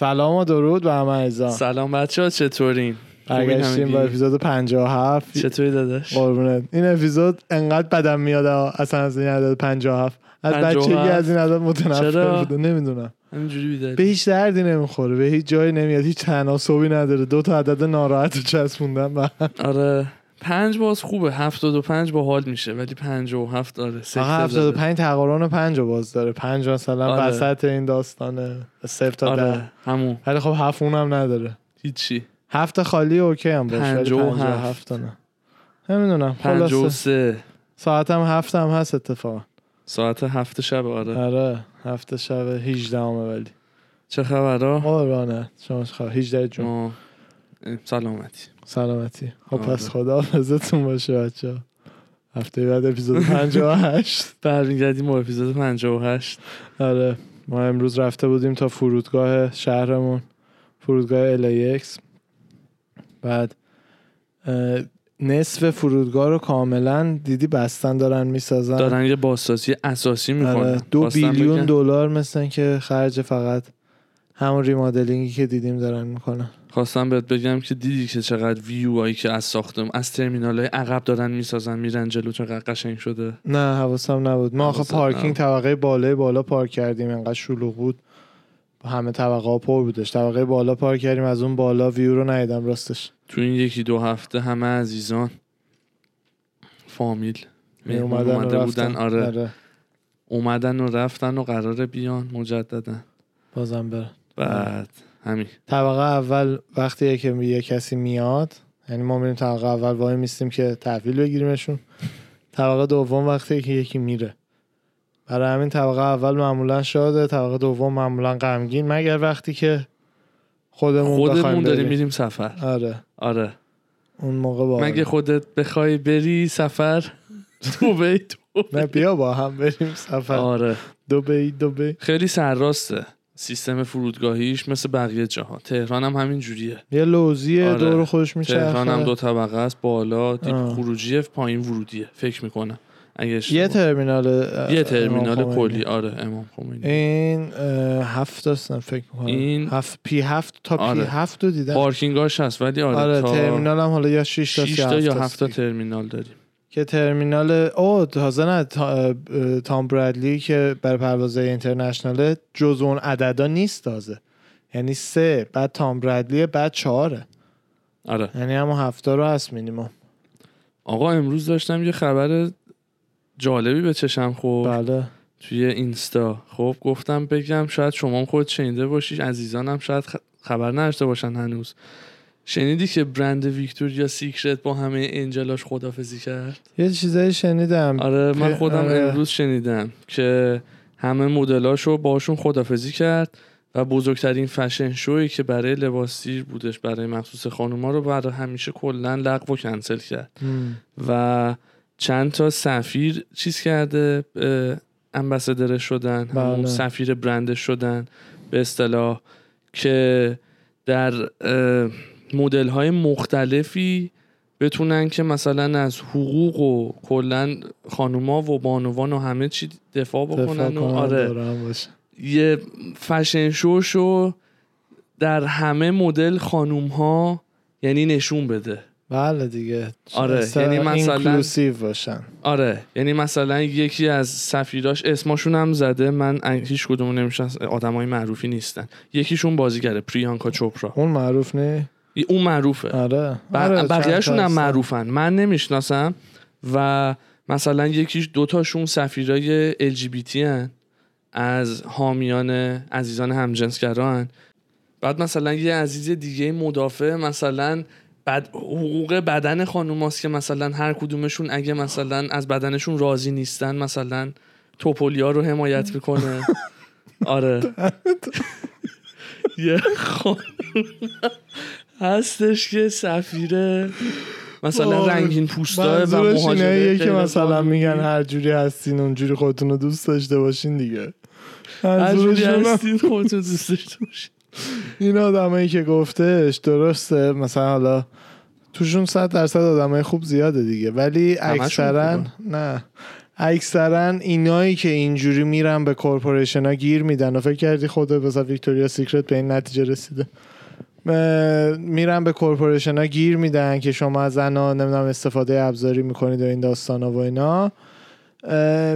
سلام و درود به همه عزیزان. سلام بچه ها چطورین؟ برگشتیم با اپیزود 57 چطوری داداش؟ قربونت. این اپیزود انقدر بدم میاد اصلا از این عدد 57 از 57 بچگی از این عدد متنفر؟ بوده نمی‌دونم. به هیچ دردی نمی‌خوره به هیچ جایی نمیاد هیچ تناسبی نداره. دو تا عدد ناراحت رو هم. آره. پنج باز خوبه هفتاد و پنج با حال میشه ولی پنج و هفت داره آقا زده. 75 تقارن 5 رو باز داره. 5 مثلا آره. وسط این داستانه. صفر تا ده. آره همون. ولی خب هفت اونم نداره. هیچی. هفت خالی اوکی هم باشه پنجاه و و هفت. هفت نه. نمی‌دونم پنج و سه. ساعت هم هفت هم هست اتفاقا. ساعت هفت شب آره. آره هفته شب 18 همه ولی. چه خبرها؟ قربانه شما چه خبر 18 جون سلامتی. سلامتی. خب آره. پس خدا حافظتون باشه بچه هفته بعد اپیزود 58 برمیگردیم با اپیزود 58 آره. ما امروز رفته بودیم تا فرودگاه شهرمون فرودگاه LAX بعد نصف فرودگاه رو کاملا دیدی بستن دارن می‌سازن؟ دارن یه بازسازی اساسی آره، می‌کنن. دو بیلیون دلار مثل که خرج فقط همون ریمادلینگی که دیدیم دارن می‌کنن. خواستم بهت بگم که دیدی که چقدر ویو هایی که از ساختم از ترمینال های عقب دارن می‌سازن میرن جلو چقدر قشنگ شده. نه حواسم نبود. ما آخه پارکینگ نبود. طبقه بالای بالا پارک کردیم انقدر شلوغ بود. همه طبقه ها پر بودش. طبقه بالا پارک کردیم از اون بالا ویو رو ندیدم راستش. تو این یکی دو هفته همه عزیزان فامیل می اومدن اومده و بودن. رفتن. آره. اومدن و رفتن و قراره بیان مجددا. بازم برن. بعد. همین. طبقه اول وقتی که یه کسی میاد یعنی ما میریم طبقه اول وای میستیم که تحویل بگیریمشون. طبقه دوم وقتی که یکی میره. برای همین طبقه اول معمولا شاده طبقه دوم معمولا غمگین مگر وقتی که خودمون, خودمون داریم. میریم سفر. آره. آره. اون موقع با مگه خودت بخوای بری سفر؟ دوبی نه بیا با هم بریم سفر. آره. دبی دبی خیلی سرراسته سیستم فرودگاهیش مثل بقیه جاها. تهران هم همین جوریه. یه لوزی آره. دور خودش میشه تهران هم دو طبقه است. بالا دیپ. خروجیه پایین ورودیه. فکر می‌کنم. اگه یه ترمینال یه ترمینال کلی. آره امام خمینی. این هفت هستن فکر می‌کنم. این- هفت پی هفت تا پی آره. هفت رو دیدم. پارکینگاش هست ولی آره, آره تا ترمینال هم حالا یا 6 تا 6 یا تا 7 یا تا 7 تا ترمینال داریم. که ترمینال او تازه نه تا- تام برادلی که برای پروازهای اینترنشناله جز اون عددا نیست تازه. یعنی سه بعد تام برادلی بعد چهاره. آره. یعنی همون هفته رو هست مینیمم. آقا امروز داشتم یه خبر جالبی به چشم خورد. بله. توی اینستا. خب گفتم بگم شاید شما هم خود شنیده باشی عزیزانم شاید خبر نداشته باشن هنوز. شنیدی که برند ویکتوریا سیکرت با همه انجلاش خدافزی کرد یه چیزایی شنیدم آره من خودم آره. امروز شنیدم که همه مدلاشو باشون خدافزی کرد و بزرگترین فشن شوی که برای لباسیر بودش برای مخصوص خانوما رو برای همیشه کلا لغو و کنسل کرد مم. و چند تا سفیر چیز کرده امبسدر شدن همون بله. سفیر برند شدن به اصطلاح که در مدل های مختلفی بتونن که مثلا از حقوق و کلا خانوما و بانوان و همه چی دفاع دفاع بکنن و آره. یه فشن شوشو در همه مدل خانوم ها یعنی نشون بده. بله دیگه. آره، یعنی مثلا- باشن. آره یعنی مثلا یکی از سفیراش اسمشون هم زده من هیچ کدوم نمیشن آدم های معروفی نیستن. یکیشون بازیگره پریانکا چوپرا. اون معروف نه اون معروفه. آره. آره، بقیهشون هم. معروفن. من نمی‌شناسم و مثلا یکیش دوتاشون سفیرای LGBT هن. از حامیان عزیزان همجنسگرا هن بعد مثلا یه عزیز دیگه مدافع مثلا بد... حقوق بدن خانوماست که مثلا هر کدومشون اگه مثلا از بدنشون راضی نیستن مثلا توپولیا رو حمایت می‌کنه. آره. یه خانوم هستش که سفیره. مثلا رنگین پوستا و مهاجره که مثلا. میگن هر جوری هستین اونجوری خودتون رو دوست داشته باشین دیگه. هر جوری هستین خودتون دوست داشته باشین. این آدمایی که گفتش درسته. مثلا حالا توشون صد درصد آدمای خوب زیاده دیگه. ولی اکثرا. نه. اکثرا اینایی که اینجوری میرن به corporation ها گیر میدن و فکر کردی خود بذار ویکتوریا سیکرت به این نتیجه رسیده. میرن به corporation ها گیر میدن که شما از زنا نمی‌دونم استفاده ابزاری می‌کنید و این داستان و اینا.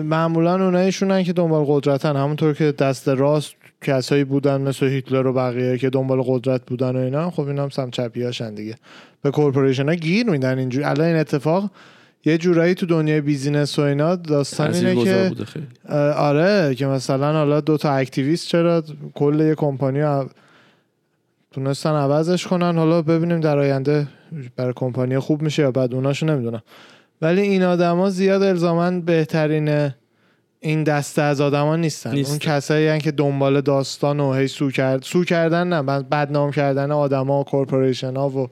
معمولا اونایی‌شونن که دنبال قدرتن. همونطور که دست راست کسایی بودن مثل هیتلر و بقیه که دنبال قدرت بودن و اینا خب اینا هم سمت چپی هاشن دیگه. به corporation ها گیر میدن اینجوری. الان این اتفاق یه جورایی تو دنیای business و اینا داستان اینه که آره که مثلا حالا دو تا activist چرا کل یه کمپانی تونستن عوضش کنن. حالا ببینیم در آینده برای کمپانی خوب میشه یا بعد اوناشو نمی‌دونم. ولی این آدما زیاد الزاما بهترین این دسته از آدما نیستن. نیستن. اون کسایی هن که دنبال داستان و هی سو کرد سو کردن نه بد- بدنام کردن آدما و کورپوریشن ها و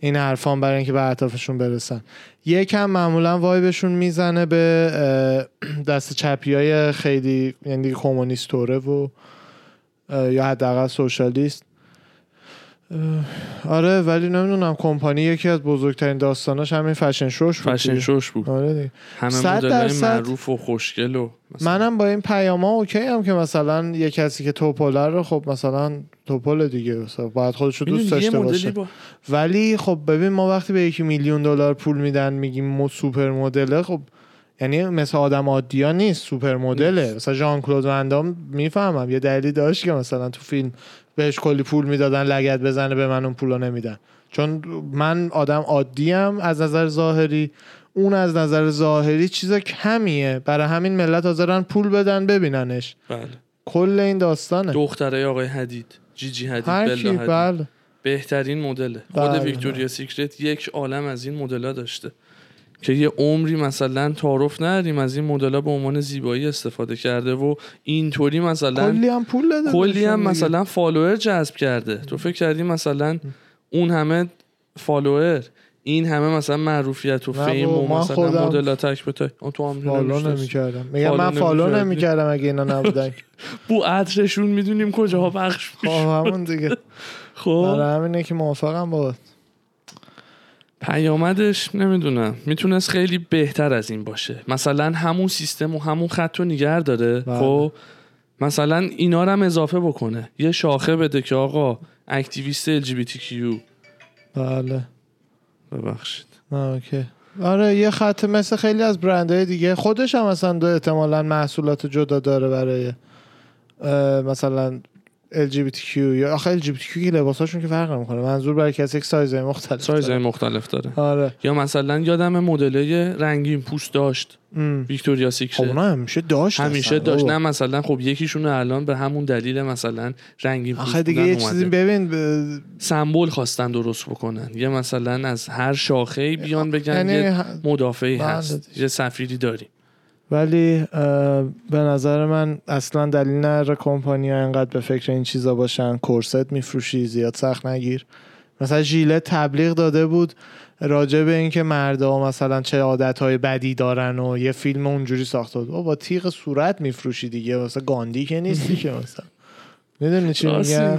این حرفان برای اینکه به اهدافشون برسن. یکم معمولا وایبشون می‌زنه به دست چپی های خیلی یعنی کمونیست طوره و یا حداقل سوشالیست. آره ولی نمی‌دونم کمپانی یکی از بزرگترین داستاناش همین فشن شوش بود فشن. شوش بود آره دیگه. همه مدل. معروف و خوشگل و مثلا منم با این پیاما اوکی هم که مثلا یه کسی که توپوله رو خب مثلا توپل دیگه مثلا باید خودش رو دوست داشته باشه با ولی خب ببین ما وقتی به یکی میلیون دلار پول میدن میگیم مو سوپر مدله خب یعنی مثل آدم عادی ها نیست supermodel ه مثلا ژان کلود ون‌دام می‌فهمم یه دلیلی داشت که مثلا تو فیلم بهش کلی پول می‌دادن لگد بزنه به من اون پولو نمیدن. چون من آدم عادی ام از نظر ظاهری. اون از نظر ظاهری چیز کمیه برای همین ملت حاضرن پول بدن ببیننش. بله. کل این داستانه. دختره آقای حدید. جیجی حدید هر، بلا حدید. بله. بهترین مدله. خود بله، ویکتوریا سیکرت یک عالم از این مدل‌ها داشته. که یه عمری مثلا تعارف نداریم از این مدل‌ها به عنوان زیبایی استفاده کرده و اینطوری مثلا کلی هم پول داده کلی هم. مثلا follower جذب کرده. تو فکر کردی مثلا اون همه follower این همه مثلا معروفیت و fame و مثلا مدل تک به تک. تو هم follow. نمی‌کردم. میگم من follow؟ نمی‌کردم اگه اینا نبودن. بو عطرشون می‌دونیم کجاها پخش خب همون دیگه. خب. برای همینه که موافقم با پیامدش نمی‌دونم. می‌تونست خیلی بهتر از این باشه. مثلا همون سیستم و همون خط رو نگر داره. بله. خب مثلا اینا رو هم اضافه بکنه. یه شاخه بده که آقا اکتیویست LGBTQ بله. ببخشید. اوکی. آره یه خط مثل خیلی از برندهای دیگه. خودش هم مثلا دو احتمالا محصولات جدا داره برای مثلا LGBTQ یا آخه LGBTQ که لباساشون که فرق نمی‌کنه منظور برای کسی که سایزهای مختلف داره. مختلف داره آره یا مثلا یادم مدل رنگین پوست داشت ام. ویکتوریا خب سیکرت اونا همیشه داشت همیشه اصلا. داشت بابا. نه مثلا خب یکیشون الان به همون دلیل مثلا رنگین پوست آخه دیگه یه چیزی. ببین ب- سمبل خواستن درست بکنن یه مثلا از هر شاخه بیان بگن یعنی یه مدافعی بله هست. یه سفیری داریم ولی به نظر من اصلا دلیل نداره کمپانی ها انقدر به فکر این چیزا باشن. کرستتو میفروشی زیاد سخت نگیر. مثلا ژیلت تبلیغ داده بود راجع به اینکه مردا مثلا چه عادت های بدی دارن و یه فیلم اونجوری ساخته بود. با تیغ صورت میفروشی دیگه. مثلا گاندی که نیستی که مثلا. می‌دونی چی میگم؟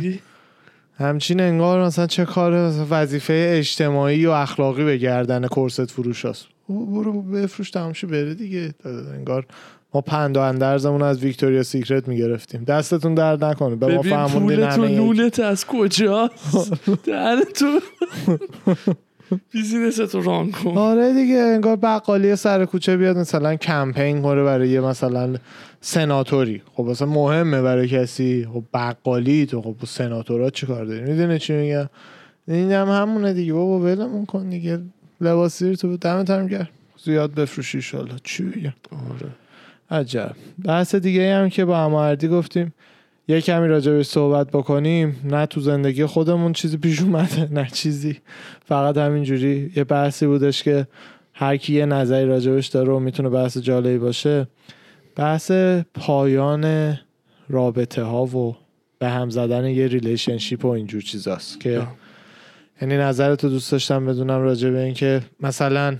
همچین انگار مثلا چه کار وظیفه اجتماعی و اخلاقی به گردن کرست فروش هست برو بفروش تمامش بره دیگه. انگار ما پند و اندرزمون از ویکتوریا سیکرت می‌گرفتیم. دستتون درد نکنه. به ما فهموندین همه. نونت از کجاست؟ دهن تو بیزینس تو ران کن. آره دیگه انگار بقالی سر کوچه بیاد مثلا کمپین کنه برای یه مثلا سناتوری. خب مثلا مهمه برای کسی. خب بقالی تو خب سناتورا چی کار داری؟ می‌دونه چی میگم؟ این هم همونه دیگه. بابا ولمون کن دیگه. لباسی تو دمت هم گرم زیاد بفروشی ایشالله چی بگم؟ آره. عجب. بحث دیگه هم که با هم گفتیم یه کمی راجبش صحبت بکنیم. نه تو زندگی خودمون چیزی پیش اومده نه چیزی. فقط همینجوری یه بحثی بودش که هر کی یه نظری راجبش داره و می‌تونه بحث جالبی باشه بحث پایان رابطه ها و به هم زدن یه relationship و اینجور چیزاست که. یعنی نظرتو دوست داشتم بدونم راجع به اینکه مثلا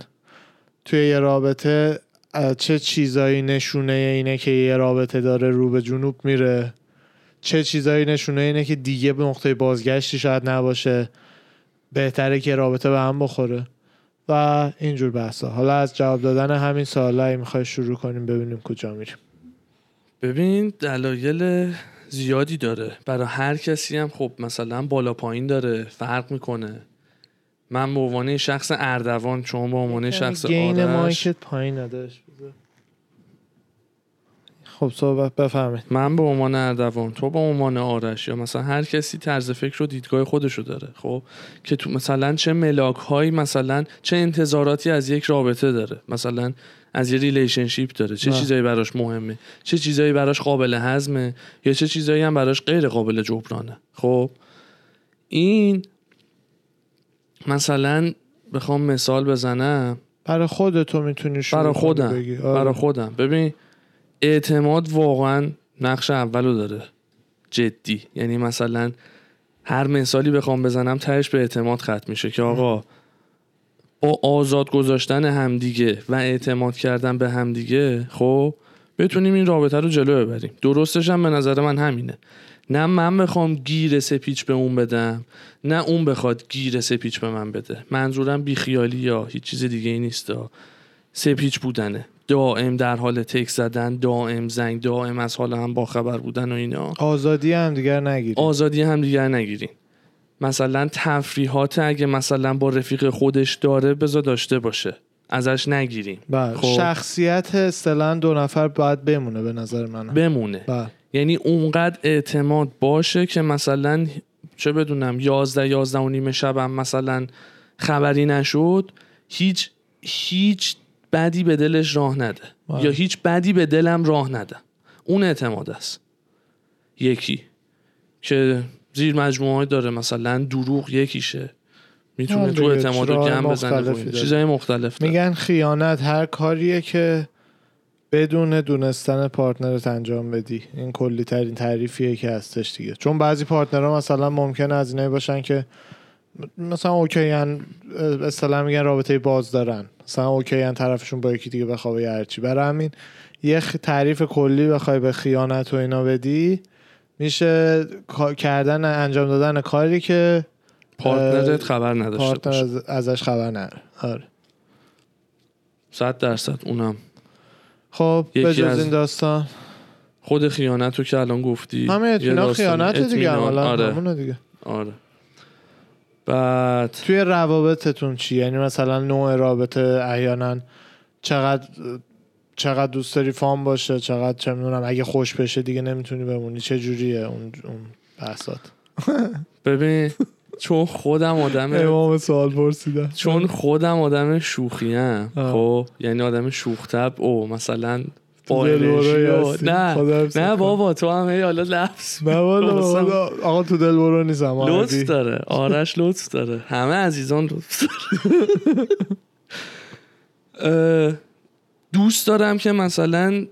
توی یه رابطه چه چیزایی نشونه اینه که یه رابطه داره رو به جنوب میره؟ چه چیزایی نشونه اینه که دیگه به نقطه بازگشتی شاید نباشه؟ بهتره که رابطه به هم بخوره؟ و اینجور بحثا حالا از جواب دادن همین سوالا می‌خوای شروع کنیم ببینیم کجا میریم. ببین دلایل زیادی داره. برای هر کسی هم خب مثلا بالا پایین داره فرق می‌کنه. من به عنوان شخص اردوان چون به عنوان شخص گین آرش. پایین نداشت. خب صحبت بفهمید من به عنوان اردوان تو به عنوان آرش یا مثلا هر کسی طرز فکر و دیدگاه خودشو داره خب؟ که تو مثلا چه ملاک هایی مثلا چه انتظاراتی از یک رابطه داره. مثلا از یه relationship داره. چه. چیزایی براش مهمه؟ چه چیزایی براش قابل هضمه؟ یا چه چیزایی هم براش غیر قابل جبرانه؟ خب این مثلا بخوام مثال بزنم. برای خودتو می‌تونی شروع برای خودم. بگی. آره. برای خودم. ببین اعتماد واقعا نقش اولو داره. جدی. یعنی مثلا هر مثالی بخوام بزنم تهش به اعتماد ختم میشه که آقا با آزاد گذاشتن همدیگه و اعتماد کردن به همدیگه خب بتونیم این رابطه رو جلو ببریم. درستش هم به نظر من همینه. نه من بخوام گیر سپیچ به اون بدم نه اون بخواد گیر سپیچ به من بده. منظورم بیخیالی یا هیچ چیز دیگه ای نیست. سپیچ بودنه. دائم در حال تک زدن دائم زنگ دائم از حال هم باخبر بودن و اینا. آزادی هم دیگر نگیری آزادی هم دیگر نگیریم. مثلا تفریحات اگه مثلا با رفیق خودش داره بذار داشته باشه. ازش نگیریم. بله. خب. شخصیت اصطلاحا دو نفر باید بمونه به نظر من. بمونه. بله. یعنی اونقدر اعتماد باشه که مثلا چه بدونم یازده یازده و نیم شبم مثلا خبری نشد هیچ هیچ بدی به دلش راه نده. بله. یا هیچ بدی به دلم راه نده. اون اعتماد است. یکی. که زیر مجموعه داره مثلا دروغ یکیشه می‌تونه تو اعتماد رو گم بزنه. داره. چیزای مختلف داره. میگن خیانت هر کاریه که بدون دونستن partner ت انجام بدی این کلی ترین تعریفیه که هستش دیگه چون بعضی partner ها مثلا ممکنه از اینایی باشن که مثلا okay ان اصطلاح میگن رابطه باز دارن مثلا okay ان طرفشون با یکی دیگه بخوابه یا هرچی برای همین یه تعریف کلی بخوای به خیانت و اینا بدی میشه کردن انجام دادن کاری که partner ت خبر نداشته partner باشه. از- ازش خبر نداره آره. صد درصد اونم. خب بجز از- این داستان. خود خیانت رو که الان گفتی همه اطمینان داستان. خیانت دیگه آره. دیگه. آره. بعد توی روابطتون چی یعنی مثلا نوع رابطه احیانا چقدر چقدر دوست داری فام باشه چقدر چه می‌دونم اگه خوش بشه دیگه نمی‌تونی بمونی چه جوریه اون اون بحثات ببین چون خودم آدم امام سوال پرسیدم چون خودم آدم شوخیم آه. خب یعنی آدم شوخ طبع او مثلا. نه نه. بابا تو هم هی حالا لفظ نه. آقا تو دل برو نیستم لطف. داره آرش لطف داره همه عزیزان لطف داره دوست دارم که مثلا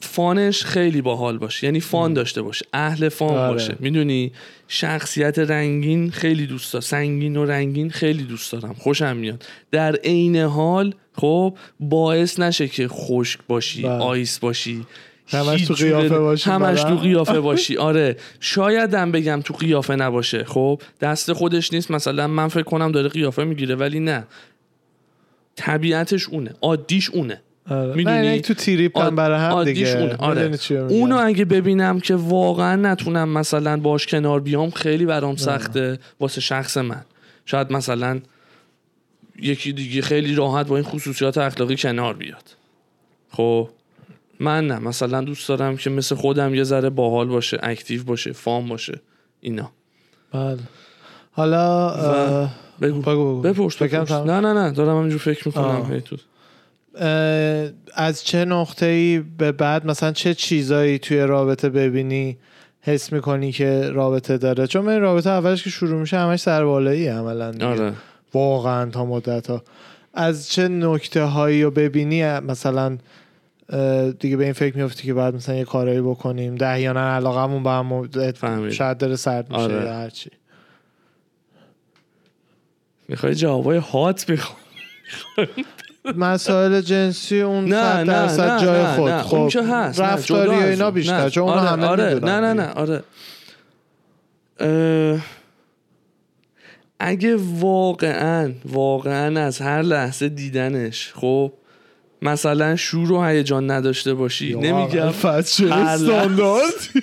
فانش خیلی باحال باشه. یعنی فان داشته باشه. اهل فان آره. باشه. می‌دونی؟ شخصیت رنگین خیلی دوست دارم سنگین و رنگین خیلی دوست دارم. خوشم میاد. در عین حال خب باعث نشه که خشک باشی بله. آیس باشی. همش تو قیافه باشی همش. تو قیافه باشی. آره. شایدم بگم تو قیافه نباشه. خب دست خودش نیست. مثلا من فکر کنم داره قیافه می‌گیره ولی نه. طبیعتش اونه. عادیش اونه. می‌دونی؟ نه یعنی تو تریپ عاد- برای هم دیگه اونه. آره. می‌دونی؟ اونو اگه ببینم که واقعا نتونم مثلا باش کنار بیام خیلی برام سخته واسه شخص من شاید مثلا یکی دیگه خیلی راحت با این خصوصیات اخلاقی کنار بیاد خب من نه مثلا دوست دارم که مثل خودم یه ذره باحال باشه اکتیو باشه فام باشه اینا بله حالا بگو بگو بگو بپرس فکرم بپرس. تمام. نه نه نه دارم همینجور فکر می‌کنم آه. از چه نقطه ای به بعد مثلا چه چیزایی توی رابطه ببینی حس می‌کنی که رابطه داره چون این رابطه اولش که شروع میشه همش سربالایی عملا. آره واقعا تا مدت ها از چه نکته هایی رو ببینی مثلا دیگه به این فکر میفتی که بعد مثلا یه کارایی بکنیم ده احیانا علاقمون به هم. شاید داره سرد میشه آره. یا هرچی می‌خوای جوابای هات می‌خوام مسائل جنسی اون نه نه جای خود نه. خب اون که هست رفتاری و اینا. بیشتر نه. چون آره همه آره نه نه. نه آره اه، اگه واقعا واقعا از هر لحظه دیدنش خب مثلا شور و هیجان نداشته باشی نمیگم. استانداردی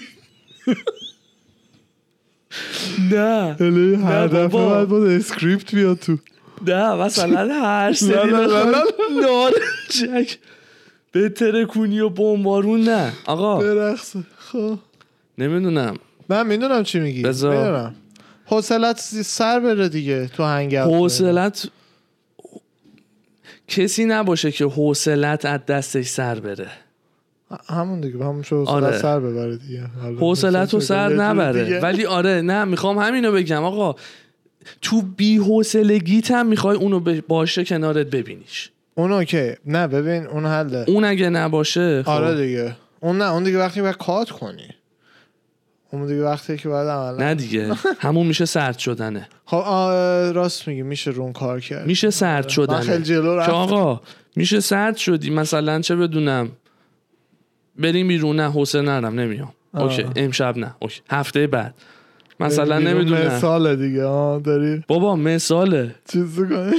نه هلی هر. دفعه باید با اسکریپت بیاد تو نه مثلا نه، نارنجک به ترکونی و بمبارون نه. آقا. برقصه خب. نمی‌دونم. من می‌دونم چی میگی. بذار. حوصلت سر بره دیگه تو هنگ اوت. حوصلت کسی نباشه که حوصلت از دستش سر بره. همون دیگه همون شو آره. سر ببره دیگه. حوصلت رو سر نبره. ولی آره نه می‌خوام همینو بگم. آقا تو بی حوصلگیت هم می‌خوای اونو باشه کنارت ببینیش. اون okay. نه ببین اون حله اون اگه نباشه خب. آره دیگه. اون نه اون دیگه وقتی باید cut کنی. اون دیگه وقتی که باید عملا نه دیگه. همون میشه سرد شدنه. خب راست میگی. میشه رون کار کرد. میشه سرد من شدنه. خیلی جلو که رفتم آقا میشه سرد شدی. مثلا چه بدونم بریم بیرون. نه حوصله نرم نمیام. okay. امشب نه. okay. هفته بعد. مثلا نمی‌دونم. مثال دیگه آه داری بابا مثاله. چیز کنی؟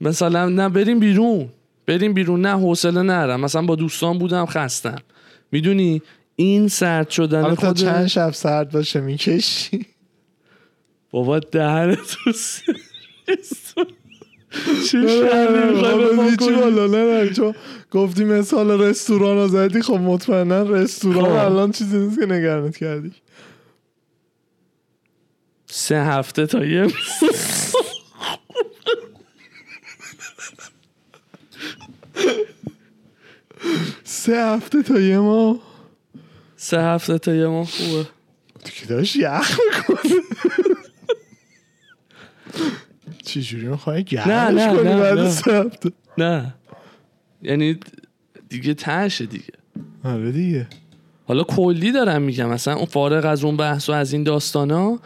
مثلا نه بریم بیرون. بریم بیرون. نه حوصله نرم مثلا با دوستان بودم خستم. می‌دونی؟ این سرد شدن حالا تا خود چند شب سرد باشه می‌کشی؟ بابا دهن تو. چه؟ بالا نه چون گفتی مثال رستوران رو زدی خب مطمئنا رستوران خب. الان چیزی نیست که نگرانت کردی. سه هفته تا یه سه هفته تا یه ماه؟ سه هفته تا یه ما خوبه. دیگه داشت یخ می‌کنه. چجوری می‌خوای گرمش کنی بعد. سه هفته؟ نه. یعنی دیگه تشه دیگه. آره دیگه. حالا کلی دارم میگم. مثلا اون فارغ از اون بحث و از این داستانا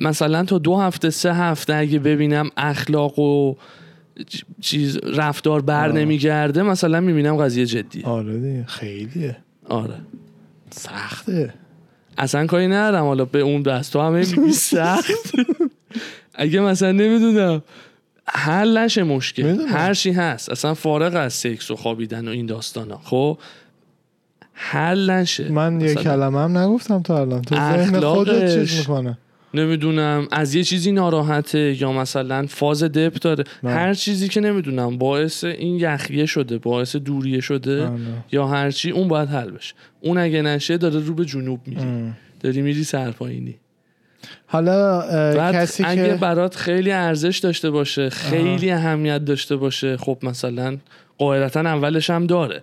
مثلا تا دو هفته سه هفته اگه ببینم اخلاق و چیز رفتار بر. نمیگرده مثلا می‌بینم قضیه جدیه. آره دیگه خیلیه. آره. سخته. اصلا کاری ندارم حالا به اون دست تو همه سخت. اگه مثلا نمی‌دونم نشه مشکل. می‌دونم. هر چی هست. اصلا فارغ از سکس و خوابیدن و این داستانا. خب حل نشه. من یه کلمه هم نگفتم تا الان. تو ذهن خودت چیز. می‌کنه. نمی‌دونم. از یه چیزی ناراحته یا مثلا فاز دپ داره. نه. هر چیزی که نمی‌دونم باعث این یخیه شده باعث دوریه شده آره. یا هر چی اون باید حل بشه. اون اگه نشه داره رو به جنوب میری ام. داری میری سرپایینی حالا کسی اگه که برات خیلی ارزش داشته باشه خیلی اهمیت داشته باشه خب مثلا قاعدتا اولش هم داره.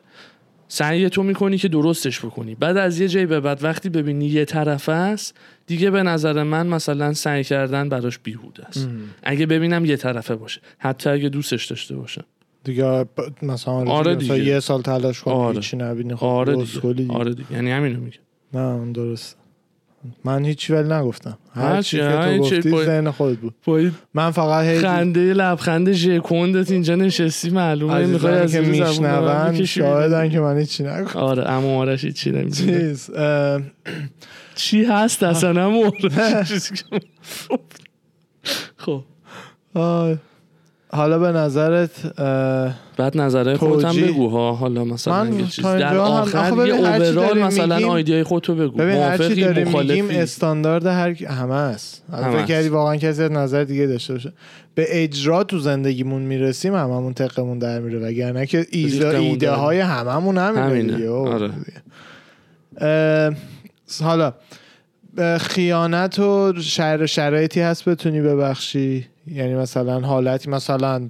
سعی تو می‌کنی که درستش بکنی. بعد از یه جایی به بعد وقتی ببینی یه طرف است دیگه به نظر من مثلا سعی کردن براش بیهوده است. ام. اگه ببینم یه طرفه باشه. حتی اگه دوستش داشته باشه دیگه مثلا آره آره مثلا دیگه. یه سال تلاش کنی آره. هیچی نبینی خب آره دیگه. دیگه. آره دیگه. یعنی همینو میگم. نه درست من هیچی ولی نگفتم. هر چی که تو گفتی باید- ذهن خودت بود. با من فقط هی خنده لبخند ژکوندت اینجا نشستی معلومه می‌خوای از که میشنون شاهدن که من هیچی نگفتم. آره اما آرش چی نمی‌دونه. چیز اه، چی هست اصلا اما آرش خب. آه، حالا به نظرت بعد نظره خودت هم. بگو ها حالا مثلا من چیز در آخر یه اوورال مثلا آیدیای خودتو بگو. ببین هر چی داریم میگیم استاندارد هر همه است. فکر. کردی واقعا کسی از نظر دیگه داشته باشه. به اجرا تو زندگیمون می‌رسیم هممون تقمون در میره. وگرنه که ایده, های هممون همینه. آره. حالا خیانت و شر شرایطی هست بتونی ببخشی؟ یعنی مثلا حالتی مثلا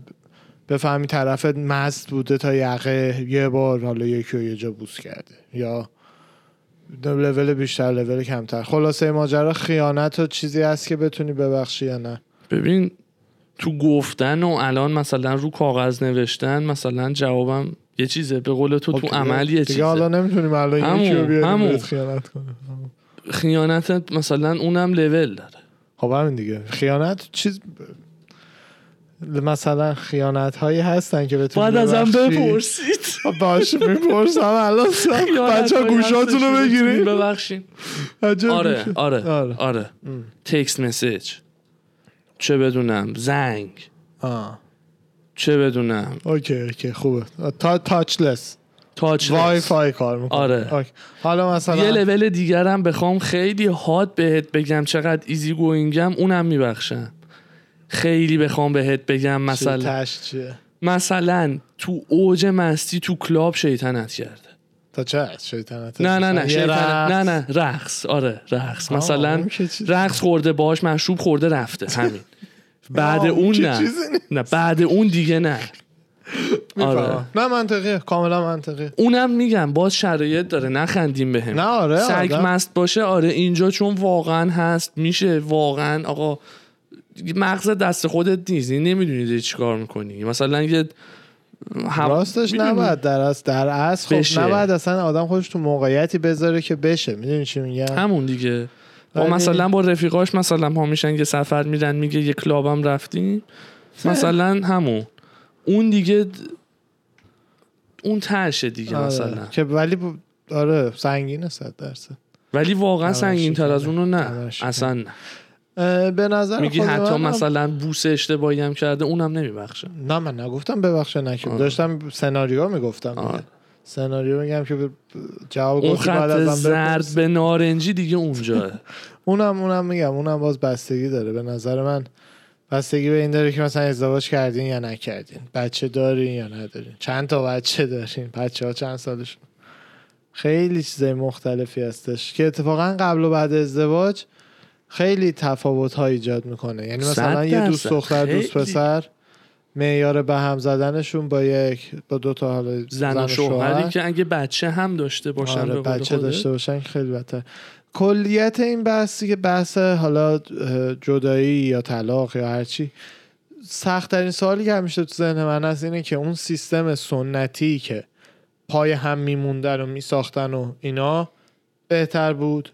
بفهمی طرف مست بوده تا یقه یه بار حالا یکی رو یه جا بوس کرده. یا لول بیشتر لول کمتر. خلاصه ماجرا خیانت و چیزی هست که بتونی ببخشی یا نه. ببین تو گفتن و الان مثلا رو کاغذ نوشتن مثلا جوابم یه چیزه. به قول تو خب تو دیگه- عمل یه چیزه حالا نمی‌تونیم الان همون، خیانت کنه خیانت مثلا اونم لول داره. خب همین دیگه. خیانت چیز مثلا خیانت هایی هستن که بتونی باید ازم. بپرسید. باش می‌پرسم. الان بچه گوشاتون رو بگیرین ببخشین بچه‌ها آره آره آره. آره. ام. text message چه بدونم زنگ. آه. چه بدونم. okay okay خوبه. تا touchless touch Wi-Fi کار می‌کنه آره. حالا مثلا یه لول دیگرم بخوام خیلی hot بهت بگم چقدر easygoing م اونم میبخشم خیلی بخوام بهت بگم مثلا چیه؟ مثلا تو اوج مستی تو کلاب شیطنت کرده. تا چه شیطنت؟ نه نه نه شیطنت رقص. نه نه رقص. آره رقص. آه، مثلا رقص خورده باش مشروب خورده رفته. همین. بعد اون نه. نه بعد اون دیگه نه. آره. نه منطقیه. کاملا منطقیه. اونم میگم باز شرایط داره. نخندیم بهم. نه آره سگ آدم- مست باشه آره اینجا چون واقعا هست میشه واقعا آقا مغز دست خودت نیست این نمی‌دونی داری چیکار می‌کنی مثلا یه هم- راستش؟ نباید در اصل در اصل خب بشه. نباید اصلا آدم خودش تو موقعیتی بذاره که بشه می‌دونی چی میگم همون دیگه با ولی- مثلا با رفیقاش مثلا پا میشن یه سفر میرن میگه یه کلابم رفتیم مثلا همون اون دیگه اون ترشه دیگه آره. مثلا که ولی ب- آره سنگینه صد درصد ولی واقعا سنگین تر از. اونو نه. اصلا نه. به نظر میگی حتی منم- مثلا بوس اشتباهی هم کرده اونم نمیبخشه. نه من نگفتم ببخشه نکن آره. داشتم سناریو می‌گفتم. سناریو میگم که جواب اون خط من زرد. به نارنجی دیگه اونجاه اونم اونم میگم اونم باز بستگی داره. به نظر من بستگی به این داره که مثلا ازدواج کردین یا نکردین. بچه دارین یا ندارین. چند تا بچه دارین؟ بچه ها چند سالشون؟ خیلی چیزای مختلفی هستش که اتفاقا قبل و بعد ازدواج خیلی تفاوت ها ایجاد می‌کنه یعنی مثلا یه دوست. دختر دوست. پسر معیار به هم زدنشون با یک با دو تا حالا زن و شوهری که اگه بچه هم داشته باشن آره بچه. داشته باشن خیلی بهتر کلیت این بحثی که بحث حالا جدایی یا طلاق یا هرچی سخت ترین سوالی که همیشه تو ذهن من هست اینه که اون سیستم سنتی که پای هم میموندن و میساختن و اینا بهتر بود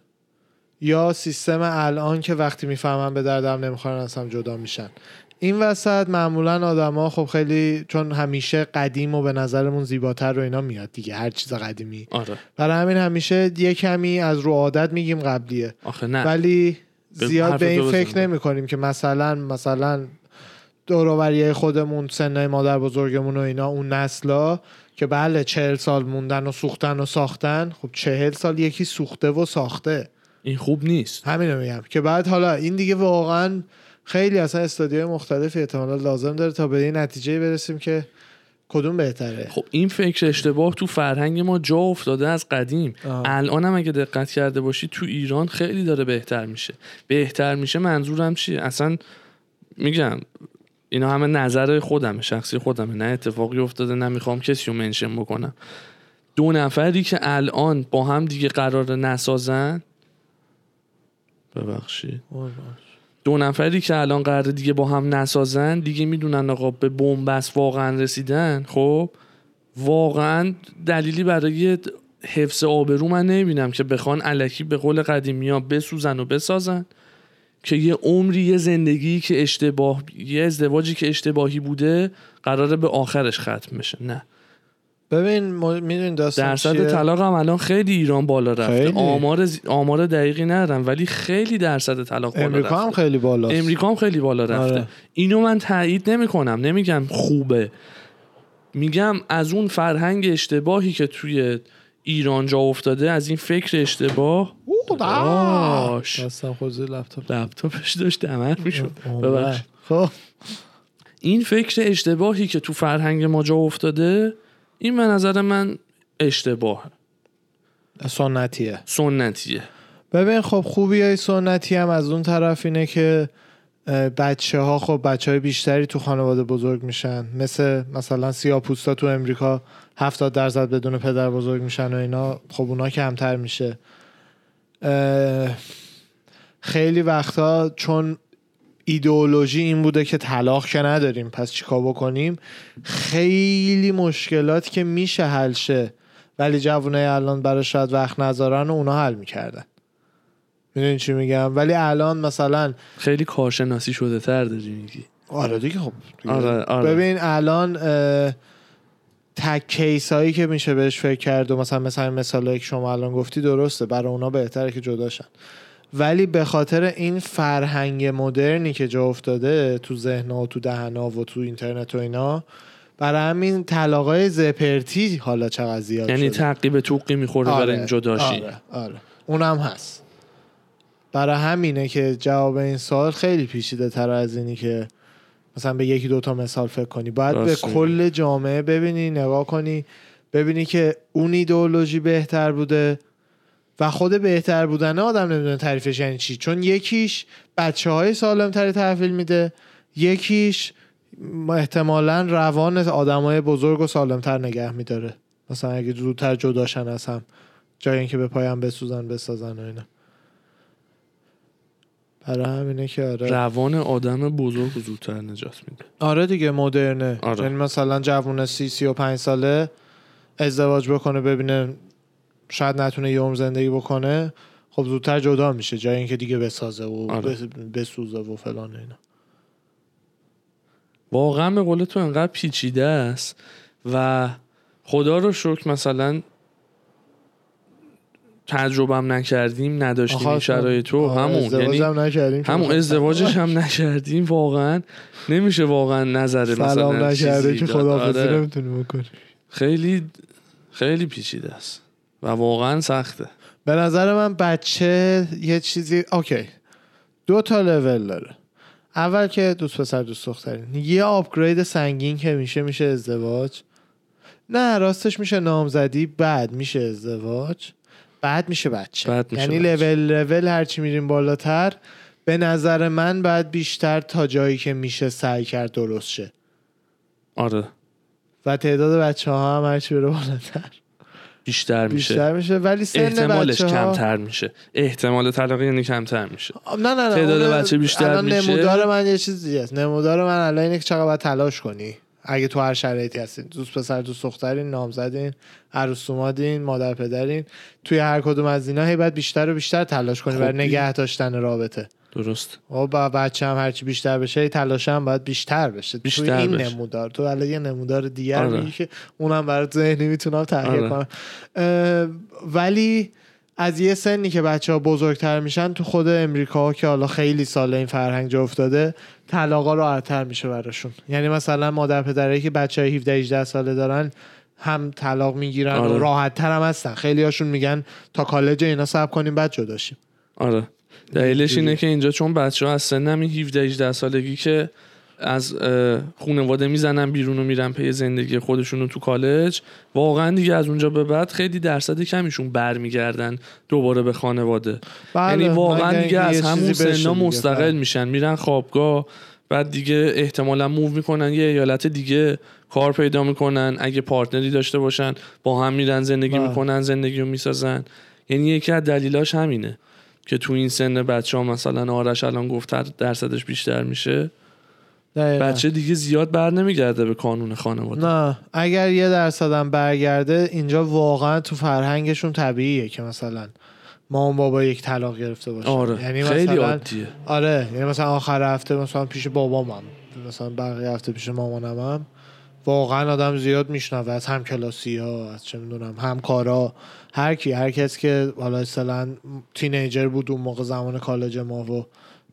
یا سیستم الان که وقتی می‌فهمن به دردم نمی‌خورن از هم جدا میشن. این وسط معمولا آدما خب خیلی چون همیشه قدیم و به نظرمون زیباتر رو اینا میاد دیگه هر چیز قدیمی. آره. برای همین همیشه یه کمی از رو عادت میگیم قبلیه. آخه نه. ولی زیاد به این فکر. نمی کنیم که مثلا مثلا دوروبری خودمون سنای مادر بزرگمون و اینا اون نسلا که بله چهل سال موندن و سوختن و ساختن خب چهل سال یکی سوخته و ساخته. این خوب نیست. همینو میگم. که بعد حالا این دیگه واقعا خیلی اصلا استادیوهای مختلفی احتمالا لازم داره تا به این نتیجه برسیم که کدوم بهتره. خب این فکر اشتباه تو فرهنگ ما جا افتاده از قدیم. آه. الان هم اگه دقت کرده باشی تو ایران خیلی داره بهتر میشه. بهتر میشه منظورم چیه؟ اصلا میگم اینا همه نظر خودمه شخصی خودمه. نه اتفاقی افتاده نمی‌خوام کسی رو منشن بکنم. دو نفری که الان با هم دیگه قرار نسازن ببخشید. دو نفری که الان قرار دیگه با هم نسازن دیگه می‌دونن آقا به بنبست واقعا رسیدن. خب واقعا دلیلی برای حفظ آبرو من نمی‌بینم که بخوان علکی به قول قدیمی ها بسوزن و بسازن. که یه عمری یه زندگی که اشتباه یه ازدواجی که اشتباهی بوده قراره به آخرش ختم بشه. نه. ببین می‌دونی داستان درصد؟ طلاق هم الان خیلی ایران بالا رفته. خیلی. آمار زی- آمار دقیقی ندارم ولی خیلی درصد طلاق بالا امریکا رفته. هم خیلی بالاست. امریکا هم خیلی بالا رفته. آره. اینو من تایید نمی کنم نمیگم خوبه. میگم از اون فرهنگ اشتباهی که توی ایران جا افتاده از این فکر اشتباه اوه، داش. دستم خود لپتاپ. لپتاپش داشت دمر می‌شد. خب. این فکر اشتباهی که تو فرهنگ ما جا افتاده این به نظر من اشتباه سنتیه. سنتیه. ببین خب خوبی های سنتی هم از اون طرف اینه که بچه ها خب بچه های بیشتری تو خانواده بزرگ میشن. مثل مثلا سیاپوستا تو امریکا 70 درصد بدون پدر بزرگ میشن و اینا. خب اونا کمتر میشه. خیلی وقتا چون ایدئولوژی این بوده که طلاق که نداریم پس چیکار بکنیم؟ خیلی مشکلات که میشه حل شه. ولی جوونه الان برای شاید وقت نذارن و اونا حل می‌کردن. می‌دونی چی میگم؟ ولی الان مثلا خیلی کارشناسی شده تر داری میگی. آره دیگه خب. دیگه. آره، آره. ببین الان تک کیس هایی که میشه بهش فکر کرد و مثلا مثلا مثال که شما الان گفتی درسته برای اونا بهتره که جداشن. ولی به خاطر این فرهنگ مدرنی که جا افتاده تو ذهن و تو دهنا و تو اینترنت و اینا برای همین طلاقای زپرتی حالا چقدر زیاد یعنی. تعقیب توقی می‌خوره برای این جداشی آره آره اونم هست برای همینه که جواب این سوال خیلی پیچیده تر از اینی که مثلا به یکی دوتا مثال فکر کنی باید به راست میگی. کل جامعه ببینی نگاه کنی ببینی که اون ایدئولوژی بهتر بوده و خود بهتر بودن آدم نمی‌دونه تعریفش یعنی چی. چون یکیش بچه های سالم تری تحویل میده یکیش احتمالا روان آدم های بزرگ و سالمتر نگه میداره. مثلا اگه زودتر جداشن از هم جای اینکه به پایم بسوزن بسازن و اینا. برای همینه که آره. روان آدم بزرگ زودتر نجات میده. آره دیگه مدرنه. آره. یعنی مثلا جوون سی سی و پنج ساله ازدواج بکنه ببینه شاید نتونه یه عمر زندگی بکنه خب زودتر جدا میشه جای اینکه دیگه بسازه و آره. بس- بسوزه و فلان اینا واقعا به قول تو انقدر پیچیده است و خدا رو شکر مثلا تجربم نکردیم نداشتیم این شرایط آره، همون یعنی هم نکردیم همون خدا- ازدواجش هم نکردیم واقعا نمیشه واقعا نظر سلام مثلا نکرده که. خداحافظی آره. خیلی خیلی پیچیده است و واقعا سخته. به نظر من بچه یه چیزی اوکی. دو تا لول داره. اول که دوست پسر دوست دخترین. یه آپگرید سنگین که میشه میشه ازدواج. نه راستش میشه نامزدی بعد میشه ازدواج. بعد میشه بچه. بعد میشه یعنی. لول لول هرچی میریم بالاتر به نظر من بعد بیشتر تا جایی که میشه سعی کرد درست شه. آره. و تعداد بچه ها هم هرچی بره بالاتر. بیشتر میشه. بیشتر میشه ولی سن احتمالش بچه ها کمتر میشه. احتمال طلاق یعنی کمتر میشه. نه نه نه تعداد بچه بیشتر میشه. نمودار من یه چیز دیگه است. نمودار من الان اینه که چقدر باید تلاش کنی. اگه تو هر شرایطی هستین دوست پسر دوست دخترین نامزدین عروس اومدین مادر پدرین توی هر کدوم از اینا هی باید بیشتر و بیشتر تلاش کنی خب برای. نگه داشتن رابطه. درست و با بچه هم هرچی بیشتر بشه تلاش هم باید بیشتر بشه بیشتر توی این بشه. نمودار تو الان یه نمودار دیگر آره. که اونم برات ذهنی می‌تونم تغییر آره. کنم ولی از یه سنی که بچه ها بزرگتر میشن تو خود امریکا که حالا خیلی ساله این فرهنگ جا افتاده طلاقا راحتتر میشه براشون یعنی مثلا مادر پدرایی که بچه های 17 18 ساله دارن هم طلاق می‌گیرن آره. و راحت تر هم هستن خیلی هاشون میگن تا کالج اینا صبر کنیم بعد جدا شیم آره دلیلش. اینه که اینجا چون بچه ها از سن همین 17 18 سالگی که از اه، خونواده می‌زنن بیرون و میرن پی زندگی خودشون تو کالج واقعا دیگه از اونجا به بعد خیلی درصد کمیشون برمیگردن دوباره به خانواده یعنی بله، واقعا مگر دیگه از همون سنا دیگه. مستقل بله. میشن میرن خوابگاه بعد دیگه احتمالا موو می‌کنن یه ایالت دیگه کار پیدا می‌کنن اگه پارتنری داشته باشن با هم میرن زندگی بله. می‌کنن زندگی رو می‌سازن یعنی یکی از دلیلاش همینه که تو این سن بچه ها مثلا آرش الان گفت درصدش بیشتر میشه دقیقاً. بچه دیگه زیاد بر نمیگرده به قانون خانواده. نه اگر یه درصدم برگرده اینجا واقعا تو فرهنگشون طبیعیه که مثلا مامان بابا یک طلاق گرفته باشه آره یعنی خیلی مثلا عادیه. آره یعنی مثلا آخر هفته مثلا پیش بابامم مثلا بقیه هفته پیش مامانم هم واقعا آدم زیاد میشنوه از هم کلاسی ها از چه می‌دونم همکارا هر کی هر کس که حالا اصلا تینیجر بود اون موقع زمان کالج ما و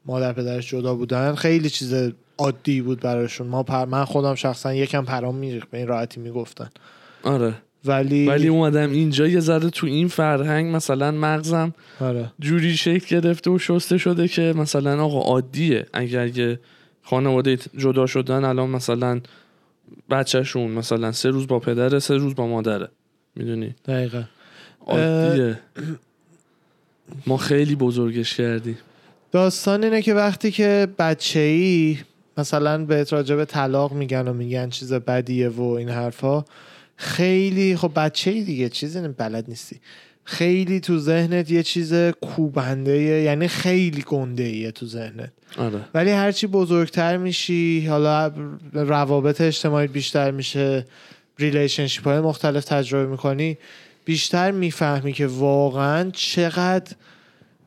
مادر پدرش جدا بودن خیلی چیز عادی بود براشون. ما پر... من خودم شخصا یکم پرام میریخت به این راحتی می‌گفتن. آره. ولی ولی اومدم اینجا یه ذره تو این فرهنگ مثلا مغزم آره. جوری شکل گرفته و شسته شده که مثلا آقا عادیه. اگر یه خانواده جدا شدن الان مثلا بچهشون مثلا سه روز با پدره سه روز با مادره. می‌دونی؟ دقیقا. عادیه. ما خیلی بزرگش کردیم. داستان اینه که وقتی که بچه ای مثلا بهت راجع به طلاق میگن و میگن چیز بدیه و این حرفا خیلی خب بچه ای دیگه چیزی بلد نیستی. خیلی تو ذهنت یه چیز کوبنده یعنی خیلی گنده ایه تو ذهنت. آره. ولی هرچی بزرگتر میشی حالا روابط اجتماعی بیشتر میشه relationship های مختلف تجربه می‌کنی بیشتر می‌فهمی که واقعا چقدر